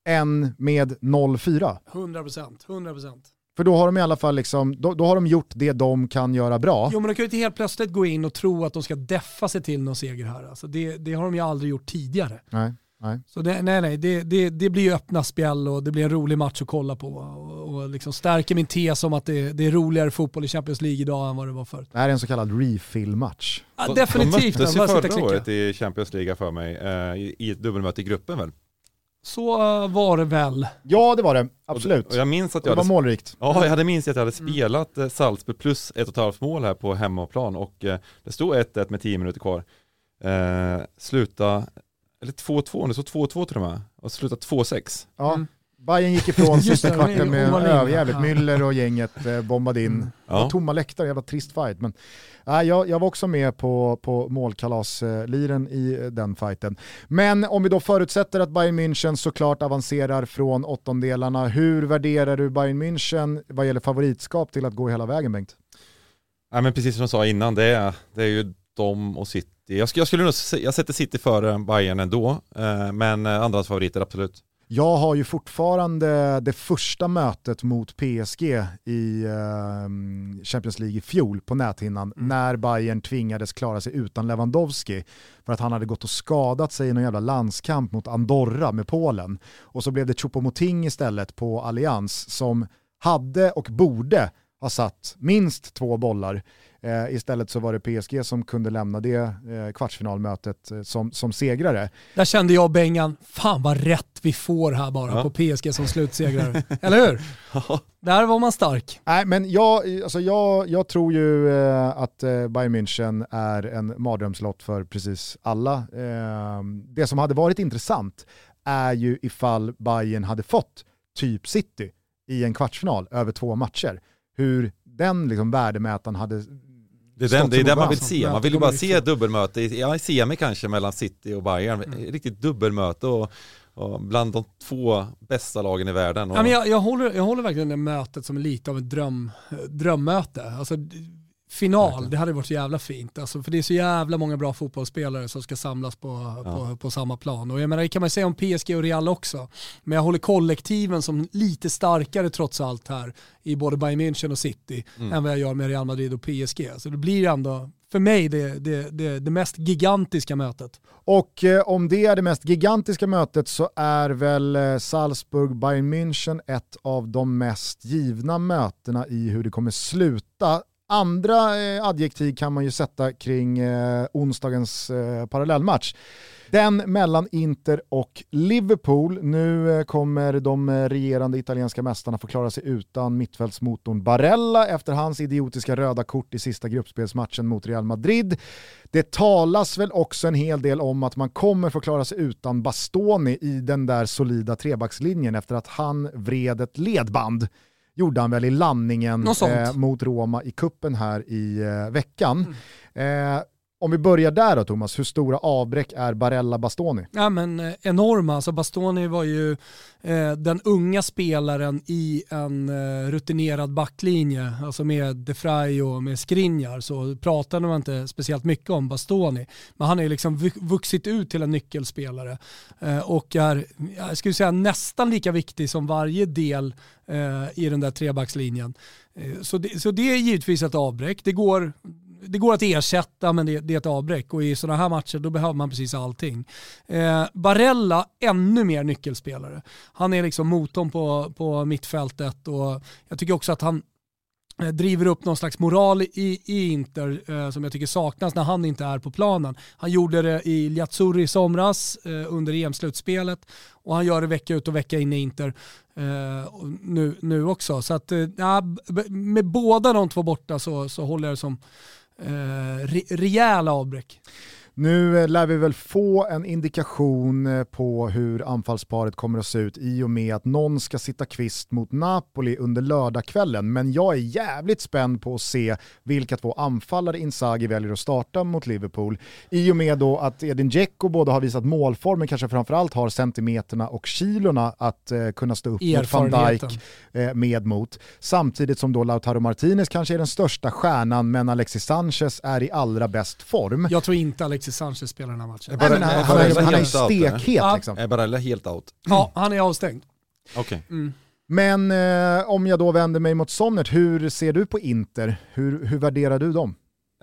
än med 0-4. 100%, 100%. För då har de i alla fall liksom, då, då har de gjort det de kan göra bra. Jo men de kan ju inte helt plötsligt gå in och tro att de ska deffa sig till någon seger här. Alltså det, det har de ju aldrig gjort tidigare. Nej, nej. Så det, nej, nej, det, det, det blir ju öppna spjäll och det blir en rolig match att kolla på. Och, och liksom stärker min tes om att det, det är roligare fotboll i Champions League idag än vad det var förut. Det här är en så kallad refill-match. Ja, De- definitivt. De möttes ju och förra året i Champions League för mig, eh, i i ett dubbelmöte i gruppen väl? Så uh, var det väl. Ja det var det, absolut. Och jag minns att det jag var hade, målrikt. ja, jag hade minst att jag hade Mm. spelat eh, Salzburg plus ett och ett halvt mål här på hemmaplan och eh, det stod 1-1 med 10 minuter kvar. Eh, sluta, eller 2-2, det stod 2-2 till och med, och sluta 2-6. Ja. Mm. Bayern gick ifrån sista kvarten med överjävligt. ja. Müller och gänget eh, bombade in. Mm. Det var Ja. tomma läktare, jävla trist fight. Men, nej, jag, jag var också med på, på målkalasliren i eh, den fighten. Men om vi då förutsätter att Bayern München såklart avancerar från åttondelarna, hur värderar du Bayern München vad gäller favoritskap till att gå hela vägen Bengt? Ja, men precis som jag sa innan, det är, det är ju de och City. Jag, skulle- jag skulle nog jag sätter City före Bayern ändå, eh, men eh, andras favoriter absolut. Jag har ju fortfarande det första mötet mot PSG i eh, Champions League i fjol på näthinnan Mm. när Bayern tvingades klara sig utan Lewandowski för att han hade gått och skadat sig i någon jävla landskamp mot Andorra med Polen. Och så blev det Choupo-Moting istället på Allians som hade och borde ha satt minst två bollar. Eh, istället så var det PSG som kunde lämna det eh, kvartsfinalmötet eh, som, som segrare. Där kände jag Bengan, fan vad rätt vi får här bara Ja. på PSG som slutsegrare. Eller hur? Där var man stark. Nej, men jag, alltså jag, jag tror ju eh, att eh, Bayern München är en mardrömslott för precis alla. Eh, det som hade varit intressant är ju ifall Bayern hade fått typ City i en kvartsfinal över två matcher. Hur den liksom värdemätaren hade Det är, den, det är det man vill se, man vill ju bara se dubbelmöte, ja i semi kanske mellan City och Bayern, Mm. riktigt dubbelmöte och, och bland de två bästa lagen i världen. Och, Ja, men jag, jag, håller, jag håller verkligen det mötet som lite av ett dröm, drömmöte. Alltså, final, det hade varit så jävla fint. Alltså, för det är så jävla många bra fotbollsspelare som ska samlas på, Ja. på, på samma plan. Och jag menar, det kan man säga om PSG och Real också. Men jag håller kollektiven som lite starkare trots allt här i både Bayern München och City Mm. än vad jag gör med Real Madrid och PSG. Så det blir ändå, för mig, det, det, det, det mest gigantiska mötet. Och eh, om det är det mest gigantiska mötet så är väl eh, Salzburg-Bayern München ett av de mest givna mötena i hur det kommer sluta. Andra eh, adjektiv kan man ju sätta kring eh, onsdagens eh, parallellmatch. Den mellan Inter och Liverpool. Nu eh, kommer de eh, regerande italienska mästarna få klara sig utan mittfältsmotorn Barella efter hans idiotiska röda kort i sista gruppspelsmatchen mot Real Madrid. Det talas väl också en hel del om att man kommer få klara sig utan Bastoni i den där solida trebackslinjen efter att han vred ett ledband. Gjorde han väl i landningen eh, mot Roma i kuppen här i eh, veckan. Eh, om vi börjar där då Thomas, hur stora avbräck är Barella Bastoni? Ja men eh, enorma, alltså Bastoni var ju eh, den unga spelaren i en eh, rutinerad backlinje, alltså med De Frey och med Skriniar så pratade man inte speciellt mycket om Bastoni. Men han har ju liksom vu- vuxit ut till en nyckelspelare eh, och är, jag skulle säga nästan lika viktig som varje del Eh, i den där trebackslinjen. Eh, så, det, så det är givetvis ett avbräck. Det går det går att ersätta men det, det är ett avbräck och i sådana här matcher då behöver man precis allting. Eh, Barella, ännu mer nyckelspelare. Han är liksom motorn på, på mittfältet och jag tycker också att han Eh, driver upp någon slags moral i, i Inter eh, som jag tycker saknas när han inte är på planen. Han gjorde det i Liazzurri i somras eh, under EM-slutspelet och han gör det vecka ut och vecka in i Inter eh, nu, nu också. Så att, eh, med båda de två borta så, så håller jag det som eh, re- rejäla avbräck. Nu eh, lär vi väl få en indikation eh, på hur anfallsparet kommer att se ut i och med att någon ska sitta kvist mot Napoli under lördagskvällen. Men jag är jävligt spänd på att se vilka två anfallare Inzaghi väljer att starta mot Liverpool. I och med då att Edin Dzeko både har visat målform men kanske framförallt har centimeterna och kilorna att eh, kunna stå upp mot van. Dijk eh, med mot. Samtidigt som då Lautaro Martinez kanske är den största stjärnan men Alexis Sanchez är i allra bäst form. Jag tror inte Alexis Alexis Sanchez spelar den här matchen. Nej, men han, han, är, han är helt out, stekhet Ja. liksom. Är Barella helt out? Ja, han är avstängd. Okej. Mm. Men eh, om jag då vänder mig mot Sonnert, hur ser du på Inter? Hur, hur värderar du dem?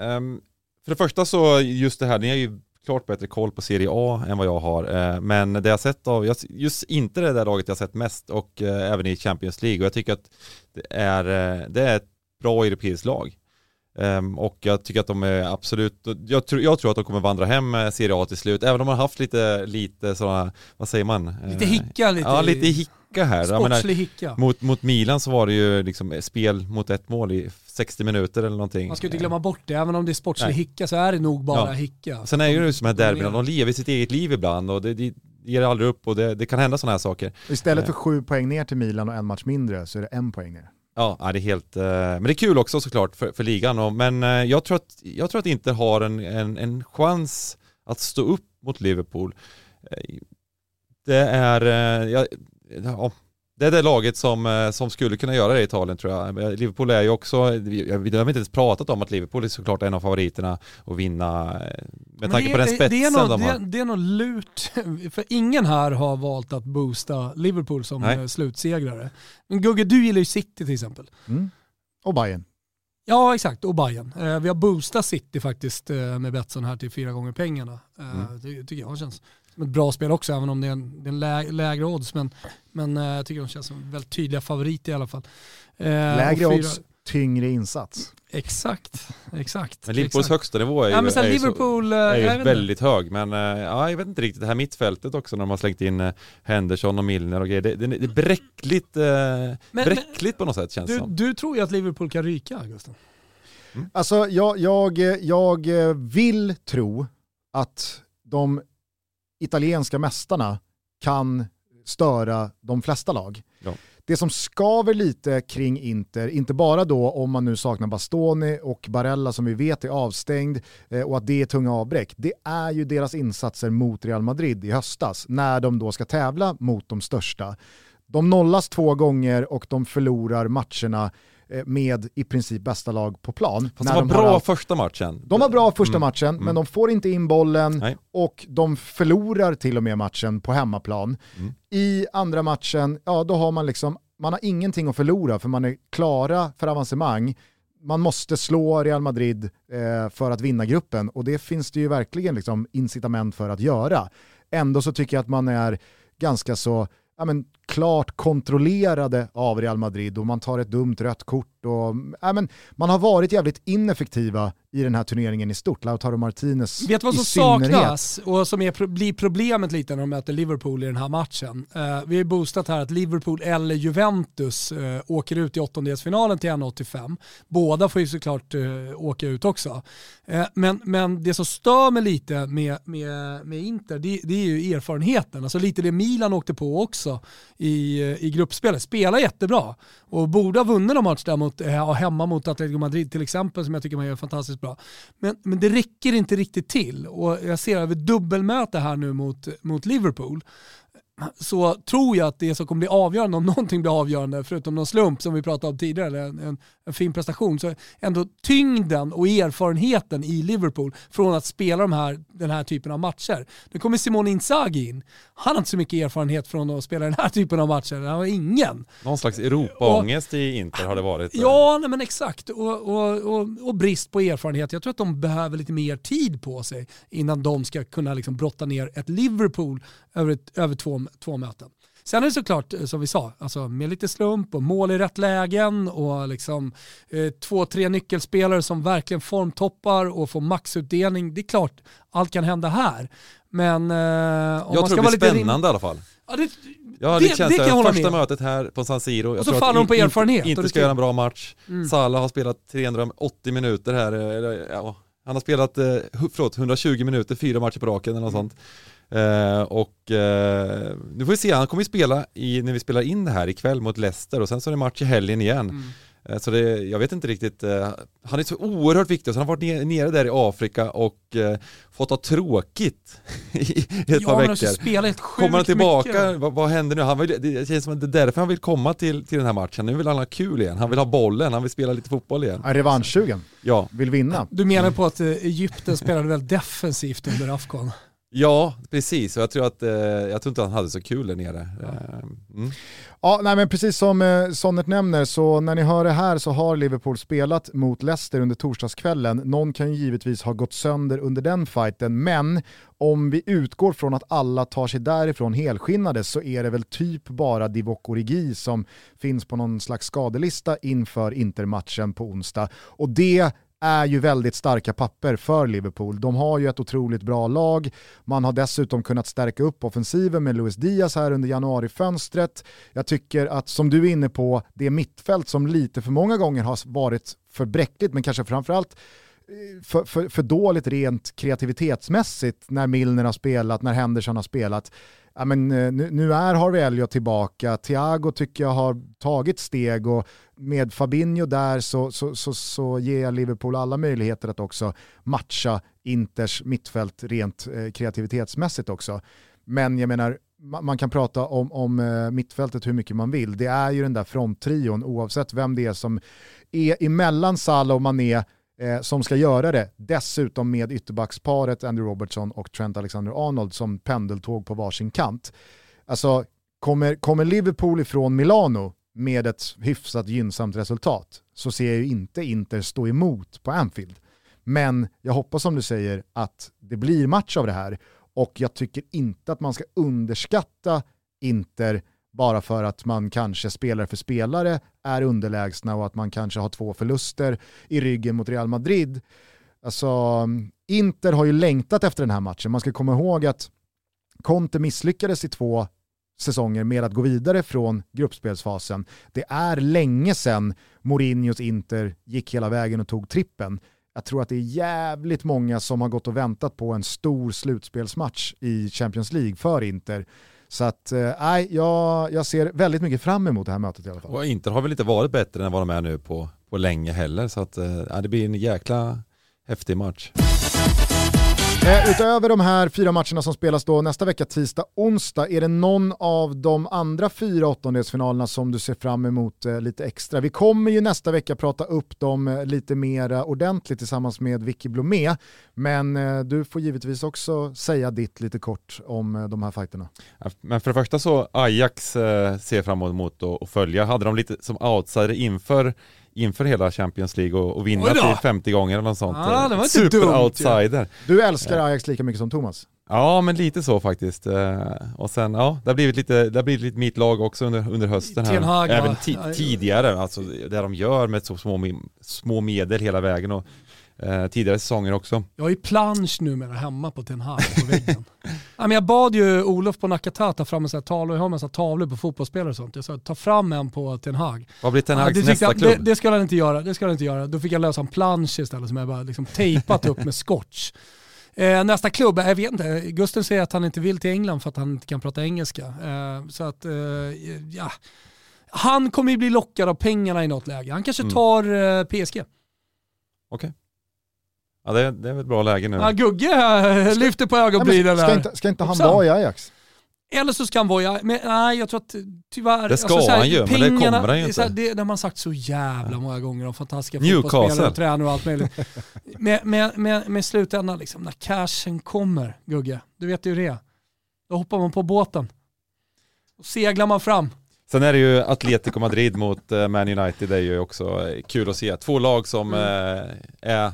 Ehm, för det första så, just det här, ni har ju klart bättre koll på Serie A än vad jag har. Eh, men det jag sett av, just inte det där laget jag sett mest och eh, även i Champions League. Och jag tycker att det är, eh, det är ett bra europeiskt lag. Ehm, och jag tycker att de är absolut, jag, tror- jag tror att de kommer vandra hem med Serie A till slut. Även om de har haft lite, lite sådana, vad säger man? Lite Eh, hicka, lite, Ja, lite hicka här. Sportslig hicka. mot, mot Milan så var det ju liksom spel mot ett mål i 60 minuter eller någonting. Man ska inte glömma bort det, även om det är sportslig Nej. hicka så är det nog bara Ja. hicka. Sen är ju det som här derbyna, de lever sitt eget liv ibland och det, det ger aldrig upp och det, det kan hända sådana här saker. Istället Eh. för sju poäng ner till Milan och en match mindre så är det en poäng ner. Ja, det är helt, eh, men det är kul också såklart för, för ligan. Men eh, jag tror att, jag tror att Inter har en, en, en chans att stå upp mot Liverpool. Eh, det är, ja, ja, det är det laget som, eh, som skulle kunna göra det i Italien tror jag. Eh, Liverpool är ju också, vi, har inte ens pratat om att Liverpool är såklart en av favoriterna att vinna eh, med Men tanke på den det, spetsen det är nog, de har. det, det är nog lurt, för ingen här har valt att boosta Liverpool som Nej. slutsegrare. Men Gugge, du gillar ju City till exempel. Mm. Och Bayern. Ja exakt, och Bayern. Eh, vi har boostat City faktiskt eh, med Betsson här till fyra gånger pengarna. Eh, Mm. Det tycker jag känns som ett bra spel också, även om det är en, det är en lä, lägre odds. Men, men eh, jag tycker de känns som väldigt tydliga favoriter i alla fall. Eh, Lägre odds, tyngre insats. Exakt, exakt. Men Liverpools exakt. högsta nivå är ju, Ja, men sen är ju så- Liverpool, eh, är ju vet inte. väldigt hög, men eh, ja, jag vet inte riktigt, det här mittfältet också när de har slängt in Henderson och Milner och grejer, det, det, det är bräckligt, eh, bräckligt på något sätt känns det Du, som. du tror ju att Liverpool kan ryka, Gustav. Alltså jag, jag, jag vill tro att de italienska mästarna kan störa de flesta lag. Ja. Det som skaver lite kring Inter, inte bara då om man nu saknar Bastoni och Barella som vi vet är avstängd eh, och att det är tunga avbräck, det är ju deras insatser mot Real Madrid i höstas när de då ska tävla mot de största. De nollas två gånger och de förlorar matcherna med i princip bästa lag på plan. Fast det var de bra allt- första matchen. de var bra första Mm, matchen, mm. men de får inte in bollen Nej. och de förlorar till och med matchen på hemmaplan. Mm. I andra matchen, ja då har man liksom, man har ingenting att förlora för man är klara för avancemang. Man måste slå Real Madrid eh, för att vinna gruppen och det finns det ju verkligen liksom incitament för att göra. Ändå så tycker jag att man är ganska så ja, men, klart kontrollerade av Real Madrid och man tar ett dumt rött kort. Och, ja, men, man har varit jävligt ineffektiva i den här turneringen i stort. Lautaro Martinez Vet du vad som saknas och som är, blir problemet lite när de möter Liverpool i den här matchen? Eh, vi har boostat här att Liverpool eller Juventus eh, åker ut i åttondelsfinalen till 1,85. Båda får ju såklart eh, åka ut också. Men, men det som stör mig lite med, med, med Inter, det, det är ju erfarenheten. Alltså lite det Milan åkte på också i, eh, i gruppspelet. Spelar jättebra och borde ha vunnit någon match där mot, eh, hemma mot Atletico Madrid till exempel som jag tycker man gör fantastiskt bra. Men, men det räcker inte riktigt till och jag ser över dubbelmöte här nu mot, mot Liverpool så tror jag att det som kommer bli avgörande, om någonting blir avgörande, förutom någon slump som vi pratade om tidigare, eller en, en, en fin prestation, så är ändå tyngden och erfarenheten i Liverpool från att spela de här, den här typen av matcher. Nu kommer Simone Inzaghi in. Han har inte så mycket erfarenhet från att spela den här typen av matcher. Han har ingen. Någon slags Europaångest i Inter har det varit. Ja, nej men exakt. Och, och, och, och brist på erfarenhet. Jag tror att de behöver lite mer tid på sig innan de ska kunna liksom brotta ner ett Liverpool över, ett, över två, två möten. Sen är det såklart, eh, som vi sa, alltså med lite slump och mål i rätt lägen och liksom, eh, två, tre nyckelspelare som verkligen formtoppar och får maxutdelning. Det är klart, allt kan hända här. Men eh, om Jag man tror ska det blir spännande i alla fall. Ja, det, Ja, Det- det, känns det kan jag hålla första med. mötet här på San Siro. Jag Och så faller de på erfarenhet, Inte det ska göra en bra match. Mm. Salah har spelat 380 minuter här. eller, Ja, han har spelat eh, förlåt, 120 minuter, fyra matcher på raken eller något Mm. sånt. Eh, och eh, nu får vi se, han kommer ju spela i, när vi spelar in det här ikväll mot Leicester och sen så är det match i helgen igen. Mm. Eh, Så det, jag vet inte riktigt, han är så oerhört viktig, så han har varit nere där i Afrika och fått ha tråkigt i ett Ja, par också veckor. Kommer han tillbaka, vad, vad händer nu? Han vill, det känns som att det är därför han vill komma till, till den här matchen. Nu vill han ha kul igen, han vill ha bollen, han vill spela lite fotboll igen. Revanschsugen, Ja, vill vinna. Du menar på att Egypten spelade väldigt defensivt under Afghan? Ja precis. Och jag tror, att, eh, jag tror inte han hade så kul där nere. Eh, Mm. Ja, nej, men precis som eh, Sonnet nämner, så när ni hör det här så har Liverpool spelat mot Leicester under torsdagskvällen. Någon kan ju givetvis ha gått sönder under den fighten, men om vi utgår från att alla tar sig därifrån helskinnade så är det väl typ bara Divock Origi som finns på någon slags skadelista inför Intermatchen på onsdag. Och det är ju väldigt starka papper för Liverpool. De har ju ett otroligt bra lag. Man har dessutom kunnat stärka upp offensiven med Luis Diaz här under januarifönstret. Jag tycker att, som du är inne på, det mittfält som lite för många gånger har varit för bräckligt, men kanske framförallt eh, för, för, för dåligt rent kreativitetsmässigt när Milner har spelat, när Henderson har spelat. Ja, men, eh, nu, nu är Harvey Elliot tillbaka, Thiago tycker jag har tagit steg och med Fabinho där så, så, så, så ger jag Liverpool alla möjligheter att också matcha Inters mittfält rent eh, kreativitetsmässigt också. Men jag menar, man kan prata om, om eh, mittfältet hur mycket man vill. Det är ju den där fronttrion oavsett vem det är som är emellan Salah och Mané eh, som ska göra det. Dessutom med ytterbacksparet Andrew Robertson och Trent Alexander-Arnold som pendeltåg på varsin kant. Alltså, kommer, kommer Liverpool ifrån Milano med ett hyfsat gynnsamt resultat så ser jag ju inte Inter stå emot på Anfield. Men jag hoppas som du säger att det blir match av det här och jag tycker inte att man ska underskatta Inter bara för att man kanske spelare för spelare är underlägsna och att man kanske har två förluster i ryggen mot Real Madrid. Alltså, Inter har ju längtat efter den här matchen. Man ska komma ihåg att Conte misslyckades i två säsonger med att gå vidare från gruppspelsfasen. Det är länge sedan Mourinhos Inter gick hela vägen och tog trippen. Jag tror att det är jävligt många som har gått och väntat på en stor slutspelsmatch i Champions League för Inter. Så att, eh, jag, jag ser väldigt mycket fram emot det här mötet i alla fall. Och Inter har väl inte varit bättre än vad de är nu på, på länge heller. Så att, eh, det blir en jäkla häftig match. Eh, utöver de här fyra matcherna som spelas då nästa vecka, tisdag, onsdag, är det någon av de andra fyra åttondelsfinalerna som du ser fram emot eh, lite extra? Vi kommer ju nästa vecka prata upp dem eh, lite mer ordentligt tillsammans med Vicky Blomé, men eh, du får givetvis också säga ditt lite kort om eh, de här fighterna. Men för det första så Ajax eh, ser fram emot att följa. Hade de lite som outsider inför, inför hela Champions League och, och vinna då. till 50 gånger eller något sånt. Ja, det var inte Super dumt, outsider. Du älskar Ajax lika mycket som Thomas. Ja men lite så faktiskt. Eh, Och sen ja, det har blivit lite, det har blivit lite mitt lag också under, under hösten här. Även ti- tidigare, alltså det de gör med så små, små medel hela vägen och eh, tidigare säsonger också. Jag har ju plansch numera hemma på Ten Hag på väggen. ja, men jag bad ju Olof på Nakata ta fram en sån här tavla, jag har en massa tavlor på fotbollsspelare och sånt. Jag sa ta fram en på Ten Hag. Vad blir Ten Ja, Hags tyckte nästa jag, klubb? det, det skulle han inte göra, det skulle han inte göra. Då fick jag lösa en plansch istället som jag bara liksom tejpat upp med scotch. Eh, nästa klubb, jag vet inte, Gusten säger att han inte vill till England för att han inte kan prata engelska. Eh, så att, eh, ja. Han kommer ju bli lockad av pengarna i något läge. Han kanske Mm. tar eh, PSG. Ja det, det är väl ett bra läge nu. Ja, Gugge eh, lyfter på ögonbrynen men ska, där. inte, ska inte han vara i Ajax? Eller så ska han vara, men nej jag tror att tyvärr. Det ska så här, han ju, men det kommer han ju det är så här, inte. Det, det har man sagt så jävla många gånger om fantastiska fotbollsspelare och tränare och allt möjligt. med, med, med, med slutändan liksom, när cashen kommer, Gugge, du vet ju det. Då hoppar man på båten. Och seglar man fram. Sen är det ju Atletico Madrid mot eh, Man United, det är ju också eh, kul att se. Två lag som Mm. är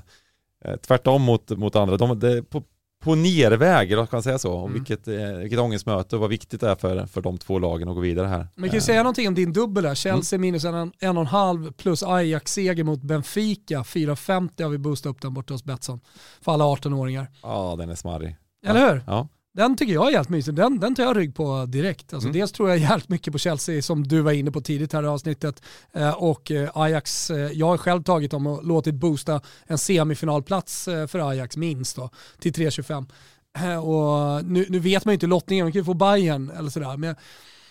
tvärtom mot, mot andra. De, är på, på nerväg, kan man säga så? Mm. vilket, eh, vilket ångestmöte och vad viktigt det är för, för de två lagen att gå vidare här. Man kan Eh, säga någonting om din dubbel där. Chelsea minus en, en och en halv plus Ajax-seger mot Benfica. 4,50 har vi boostat upp den borta hos Betsson. För alla 18-åringar. Ja, den är smarrig. Eller hur? Ja. Den tycker jag är helt mysig. Den, den tar jag rygg på direkt. Alltså Mm. Dels tror jag jävligt mycket på Chelsea som du var inne på tidigt här i avsnittet. Eh, och eh, Ajax, eh, jag har själv tagit dem och låtit boosta en semifinalplats eh, för Ajax minst då, till 3,25. Eh, och nu, nu vet man ju inte lottningen, man kan ju få Bayern eller sådär. Men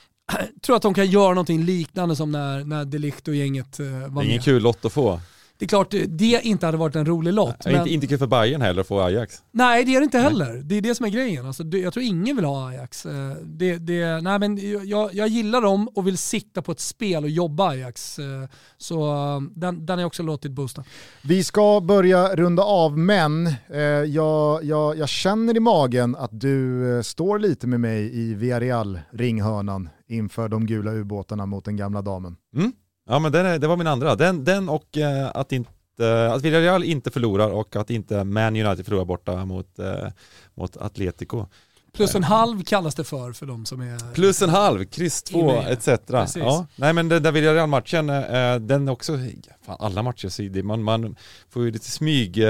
tror att de kan göra någonting liknande som när, när Delict och gänget eh, var Det är med. ingen kul lott att få. Det är klart det inte hade varit en rolig lott. Nej, men, inte, inte kul för Bayern heller att få Ajax. nej det är det inte heller. Det är det som är grejen. Alltså, det, jag tror ingen vill ha Ajax. Eh, Det, det, nej, men jag, jag gillar dem och vill sitta på ett spel och jobba Ajax. Eh, Så eh, den, den har jag också låtit boosta. Vi ska börja runda av, men jag, jag, jag känner i magen att du står lite med mig i Villarreal-ringhörnan inför de gula ubåtarna mot den gamla damen. Mm. Ja men den är, det var min andra. Den, den och eh, att, inte, att Villarreal inte förlorar och att inte Man United förlorar borta mot, eh, mot Atletico. Plus en halv kallas det för, för de som är... Plus en halv, kryss två etc. Precis. Ja. Nej men den där Villarreal-matchen, eh, den också, fan, alla matcher, så det, man, man får ju lite smyg eh,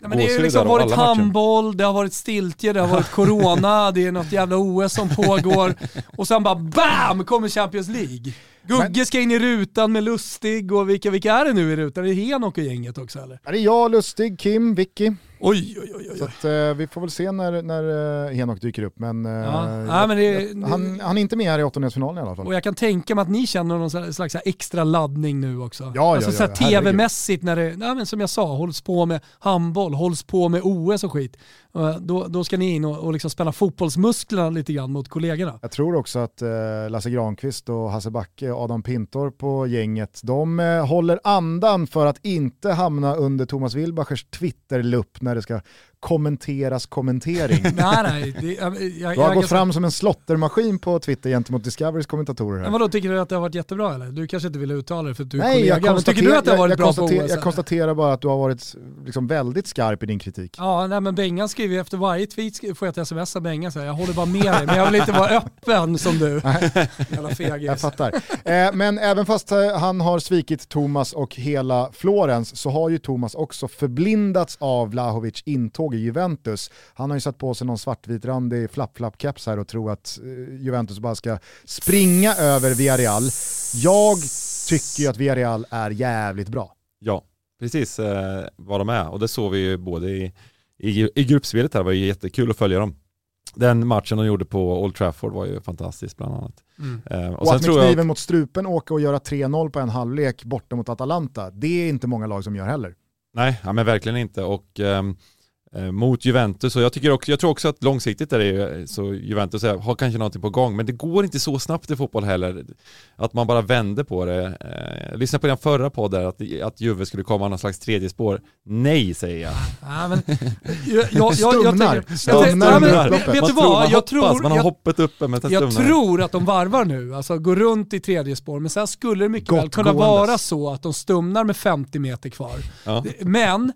Ja, men det har ju liksom varit alla matcher. handboll, det har varit stiltje, det har varit corona, det är något jävla OS som pågår. Och sen bara BAM kommer Champions League. Gugge ska in i rutan med Lustig och vilka, vilka är det nu i rutan? Är det Henok och gänget också eller? Är det jag, Lustig, Kim, Vicky? Oj, oj, oj. oj. Så att, eh, vi får väl se när, när eh, Henok dyker upp, men, eh, Ja. jag- Ja, men det- han, han är inte med här i åttondelsfinalen i alla fall. Och jag kan tänka mig att ni känner någon slags slags extra laddning nu också. Ja, alltså ja, ja, herregud. tv-mässigt när det, nej, men som jag sa, hålls på med handboll, hålls på med OS och skit. Då, då ska ni in och, och liksom spänna fotbollsmusklerna lite grann mot kollegorna. Jag tror också att eh, Lasse Granqvist och Hasse Backe och Adam Pintor på gänget, de eh, håller andan för att inte hamna under Thomas Wilbachers Twitterlupp när det ska kommenteras kommentering. nej, nej. Det, jag, jag, Du har jag, gått fram som en slottermaskin på Twitter gentemot Discoverys kommentatorer Men här. vadå, tycker du att det har varit jättebra eller? Du kanske inte ville uttala det för att du är Nej, kollega. men tycker du att det har varit bra jag, på konstaterar, OS? jag konstaterar bara att du har varit liksom, väldigt skarp i din kritik. Ja, nej, men Bengan skriver ju efter varje tweet får jag ett sms av Bengan jag håller bara med dig, men jag vill inte vara öppen som du. Jävla fegis. Jag fattar. Eh, men även fast eh, han har svikit Thomas och hela Florens så har ju Thomas också förblindats av Vlahovic intåg i Juventus. Han har ju satt på sig någon svartvitrandig flapp-flapp-keps här och tror att eh, Juventus bara ska springa över Villarreal. Jag tycker ju att Villarreal är jävligt bra. Ja, precis eh, vad de är och det såg vi ju både i, i, i gruppspelet här, det var ju jättekul att följa dem. Den matchen de gjorde på Old Trafford var ju fantastisk bland annat. Mm. Eh, Och, att med kniven mot strupen åka och göra 3-0 på en halvlek borta mot Atalanta, det är inte många lag som gör heller. Nej, ja, men verkligen inte. Och eh, mot Juventus, och jag, tycker också, jag tror också att långsiktigt är det ju, så Juventus har kanske någonting på gång, men det går inte så snabbt i fotboll heller. Att man bara vänder på det. Eh, jag lyssnade på den förra podden, att, att Juve skulle komma någon slags tredje spår. Nej, säger jag. Ja, men, jag, jag, jag, jag, Stumnar. jag Stumnar ja. Vet du vad? Jag tror, man har hoppet uppe men jag tror att de varvar nu, alltså går runt i tredje spår, men sen skulle det mycket väl Gott kunna gåendes. vara så att de stumnar med 50 meter kvar. Ja. Men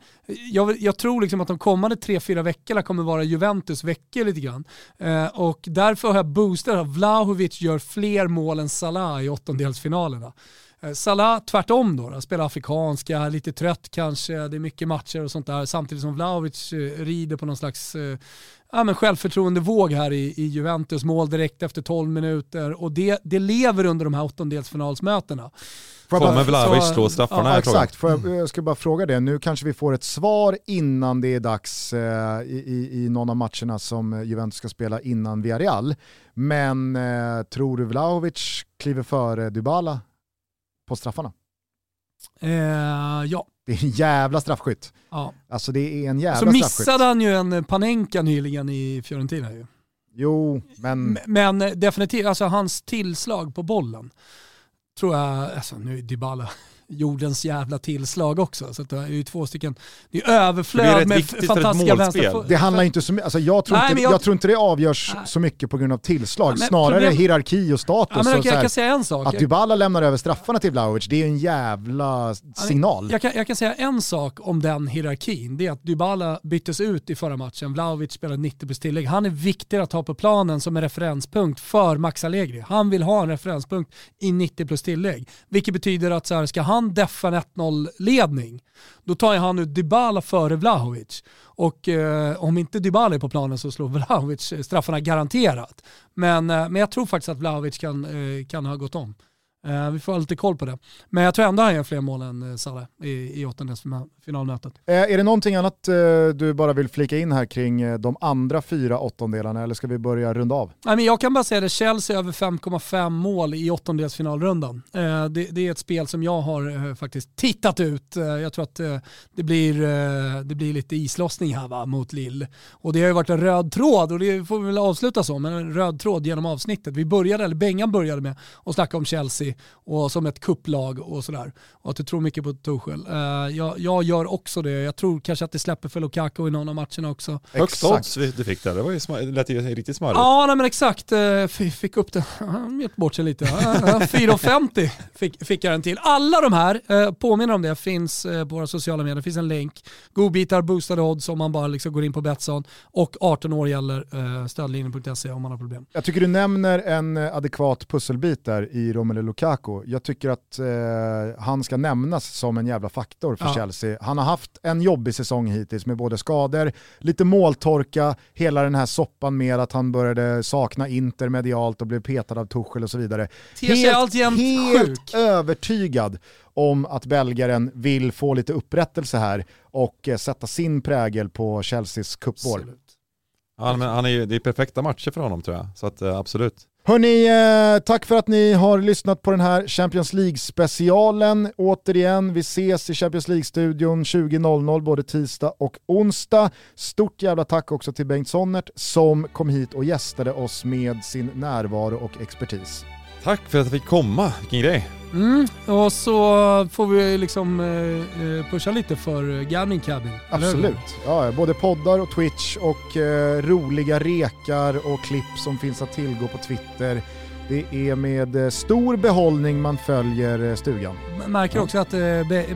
jag, jag tror liksom att de kommande tre, fyra veckorna kommer vara Juventus veckor lite grann. Eh, och därför har jag boostat att Vlahovic gör fler mål än Salah i åttondelsfinalerna. Eh, Salah tvärtom då, då, spelar afrikanska, lite trött kanske, det är mycket matcher och sånt där. Samtidigt som Vlahovic eh, rider på någon slags eh, ja, men självförtroendevåg här i, i Juventus, mål direkt efter 12 minuter och det, det lever under de här åttondelsfinalsmötena. Jag Kommer Vlahovic så- slå straffarna Ja, jag. exakt, Får jag, jag ska bara fråga det. Nu kanske vi får ett svar innan det är dags eh, i, i, någon av matcherna som Juventus ska spela innan Villarreal. Men eh, tror du Vlahovic kliver före Dybala på straffarna? Eh, ja. Det är en jävla straffskytt. ja. Alltså det är en jävla Så straffskytt. missade han ju en Panenka nyligen i Fiorentina ju. Jo, men Men definitivt, alltså hans tillslag på bollen tror jag, alltså nu är Dybala jordens jävla tillslag också. Så att det är ju två stycken, det är Det är överflöd med fantastiska målspel. vänster. det handlar inte så mycket, alltså jag, tror Nej, inte, jag... jag- tror inte det avgörs Nej. så mycket på grund av tillslag, men snarare problem- hierarki och status. Ja, men och jag, så jag kan säga en sak. att Dybala lämnar över straffarna till Vlahovic, det är en jävla signal. Jag kan, jag kan säga en sak om den hierarkin. Det är att Dybala byttes ut i förra matchen. Vlahovic spelade 90 plus tillägg. Han är viktig att ha på planen som en referenspunkt för Max Allegri. Han vill ha en referenspunkt i 90 plus tillägg. Vilket betyder att så här, ska han deffa en 1-0-ledning, då tar ju han ut Dybala före Vlahovic. Och eh, om inte Dybala är på planen så slår Vlahovic eh, straffarna garanterat. Men, eh, men jag tror faktiskt att Vlahovic kan, eh, kan ha gått om. Eh, vi får ha lite koll på det. Men jag tror ändå han gör fler mål än eh, Salah i, i åttondelsfinalmötet. Eh, är det någonting annat du bara vill flika in här kring de andra fyra åttondelarna eller ska vi börja runda av? Nej, men jag kan bara säga det, Chelsea över 5,5 mål i åttondelsfinalrundan. Det, det, är ett spel som jag har faktiskt tittat ut. Jag tror att det, blir, det blir lite islossning här va, mot Lille. Och det har ju varit en röd tråd och det får vi väl avsluta så, men en röd tråd genom avsnittet. Vi började, eller Bengan började med att snacka om Chelsea och som ett kupplag och sådär. Och att du tror mycket på Tuchel. Uh, jag, jag, gör också det. Jag tror kanske att det släpper för Lukaku i någon av matcherna också. Högst odds du fick där, det, var ju smar- det lät ju riktigt smarrigt. Ja, nej, men exakt. Uh, fick upp det, han gett bort sig lite. Uh, 4,50 fick, fick jag den till. Alla de här, uh, påminner om det, finns uh, på våra sociala medier. Det finns en länk. Godbitar, boostade odds om man bara liksom går in på Betsson. Och 18 år gäller uh, stödlinjen.se om man har problem. Jag tycker du nämner en adekvat pusselbit där i Romelu Lukaku. Jag tycker att eh, han ska nämnas som en jävla faktor för ja. Chelsea. Han har haft en jobbig säsong hittills med både skador, lite måltorka, hela den här soppan med att han började sakna Inter medialt och blev petad av Tuchel och så vidare. Helt, helt sjuk. övertygad om att belgaren vill få lite upprättelse här och eh, sätta sin prägel på Chelseas cupvår. Ja, men han är ju, det är perfekta matcher för honom tror jag, så att, eh, absolut. Hörni, eh, tack för att ni har lyssnat på den här Champions League-specialen. Återigen, vi ses i Champions League-studion 20.00 både tisdag och onsdag. Stort jävla tack också till Bengt Sonnert som kom hit och gästade oss med sin närvaro och expertis. Tack för att jag fick komma, vilken grej. Mm, och så får vi liksom eh, eh pusha lite för Gaming Cabin. Absolut. Ja, både poddar och Twitch och eh, roliga rekar och klipp som finns att tillgå på Twitter. Det är med eh, stor behållning man följer eh, stugan. Man märker också att eh,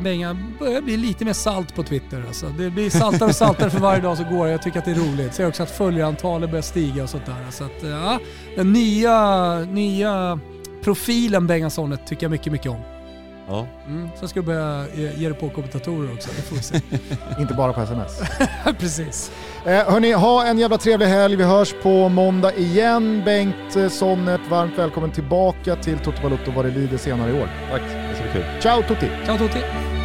Benga börjar bli lite mer salt på Twitter. Alltså. Det blir saltare och saltare för varje dag som går. Jag tycker att det är roligt. Ser också att följarantalet börjar stiga och sånt där. Så att, ja, den nya, nya profilen Bengassonet tycker jag mycket, mycket om. Ja. Mm, sen ska du börja ge dig på kommentatorer också, det får vi se. Inte bara på sms. Precis. Eh, hörni, ha en jävla trevlig helg. Vi hörs på måndag igen. Bengt eh, Sonnet, varmt välkommen tillbaka till Toto Balotto vad det lider senare i år. Tack, det ska bli kul. Ciao tutti! Ciao tutti!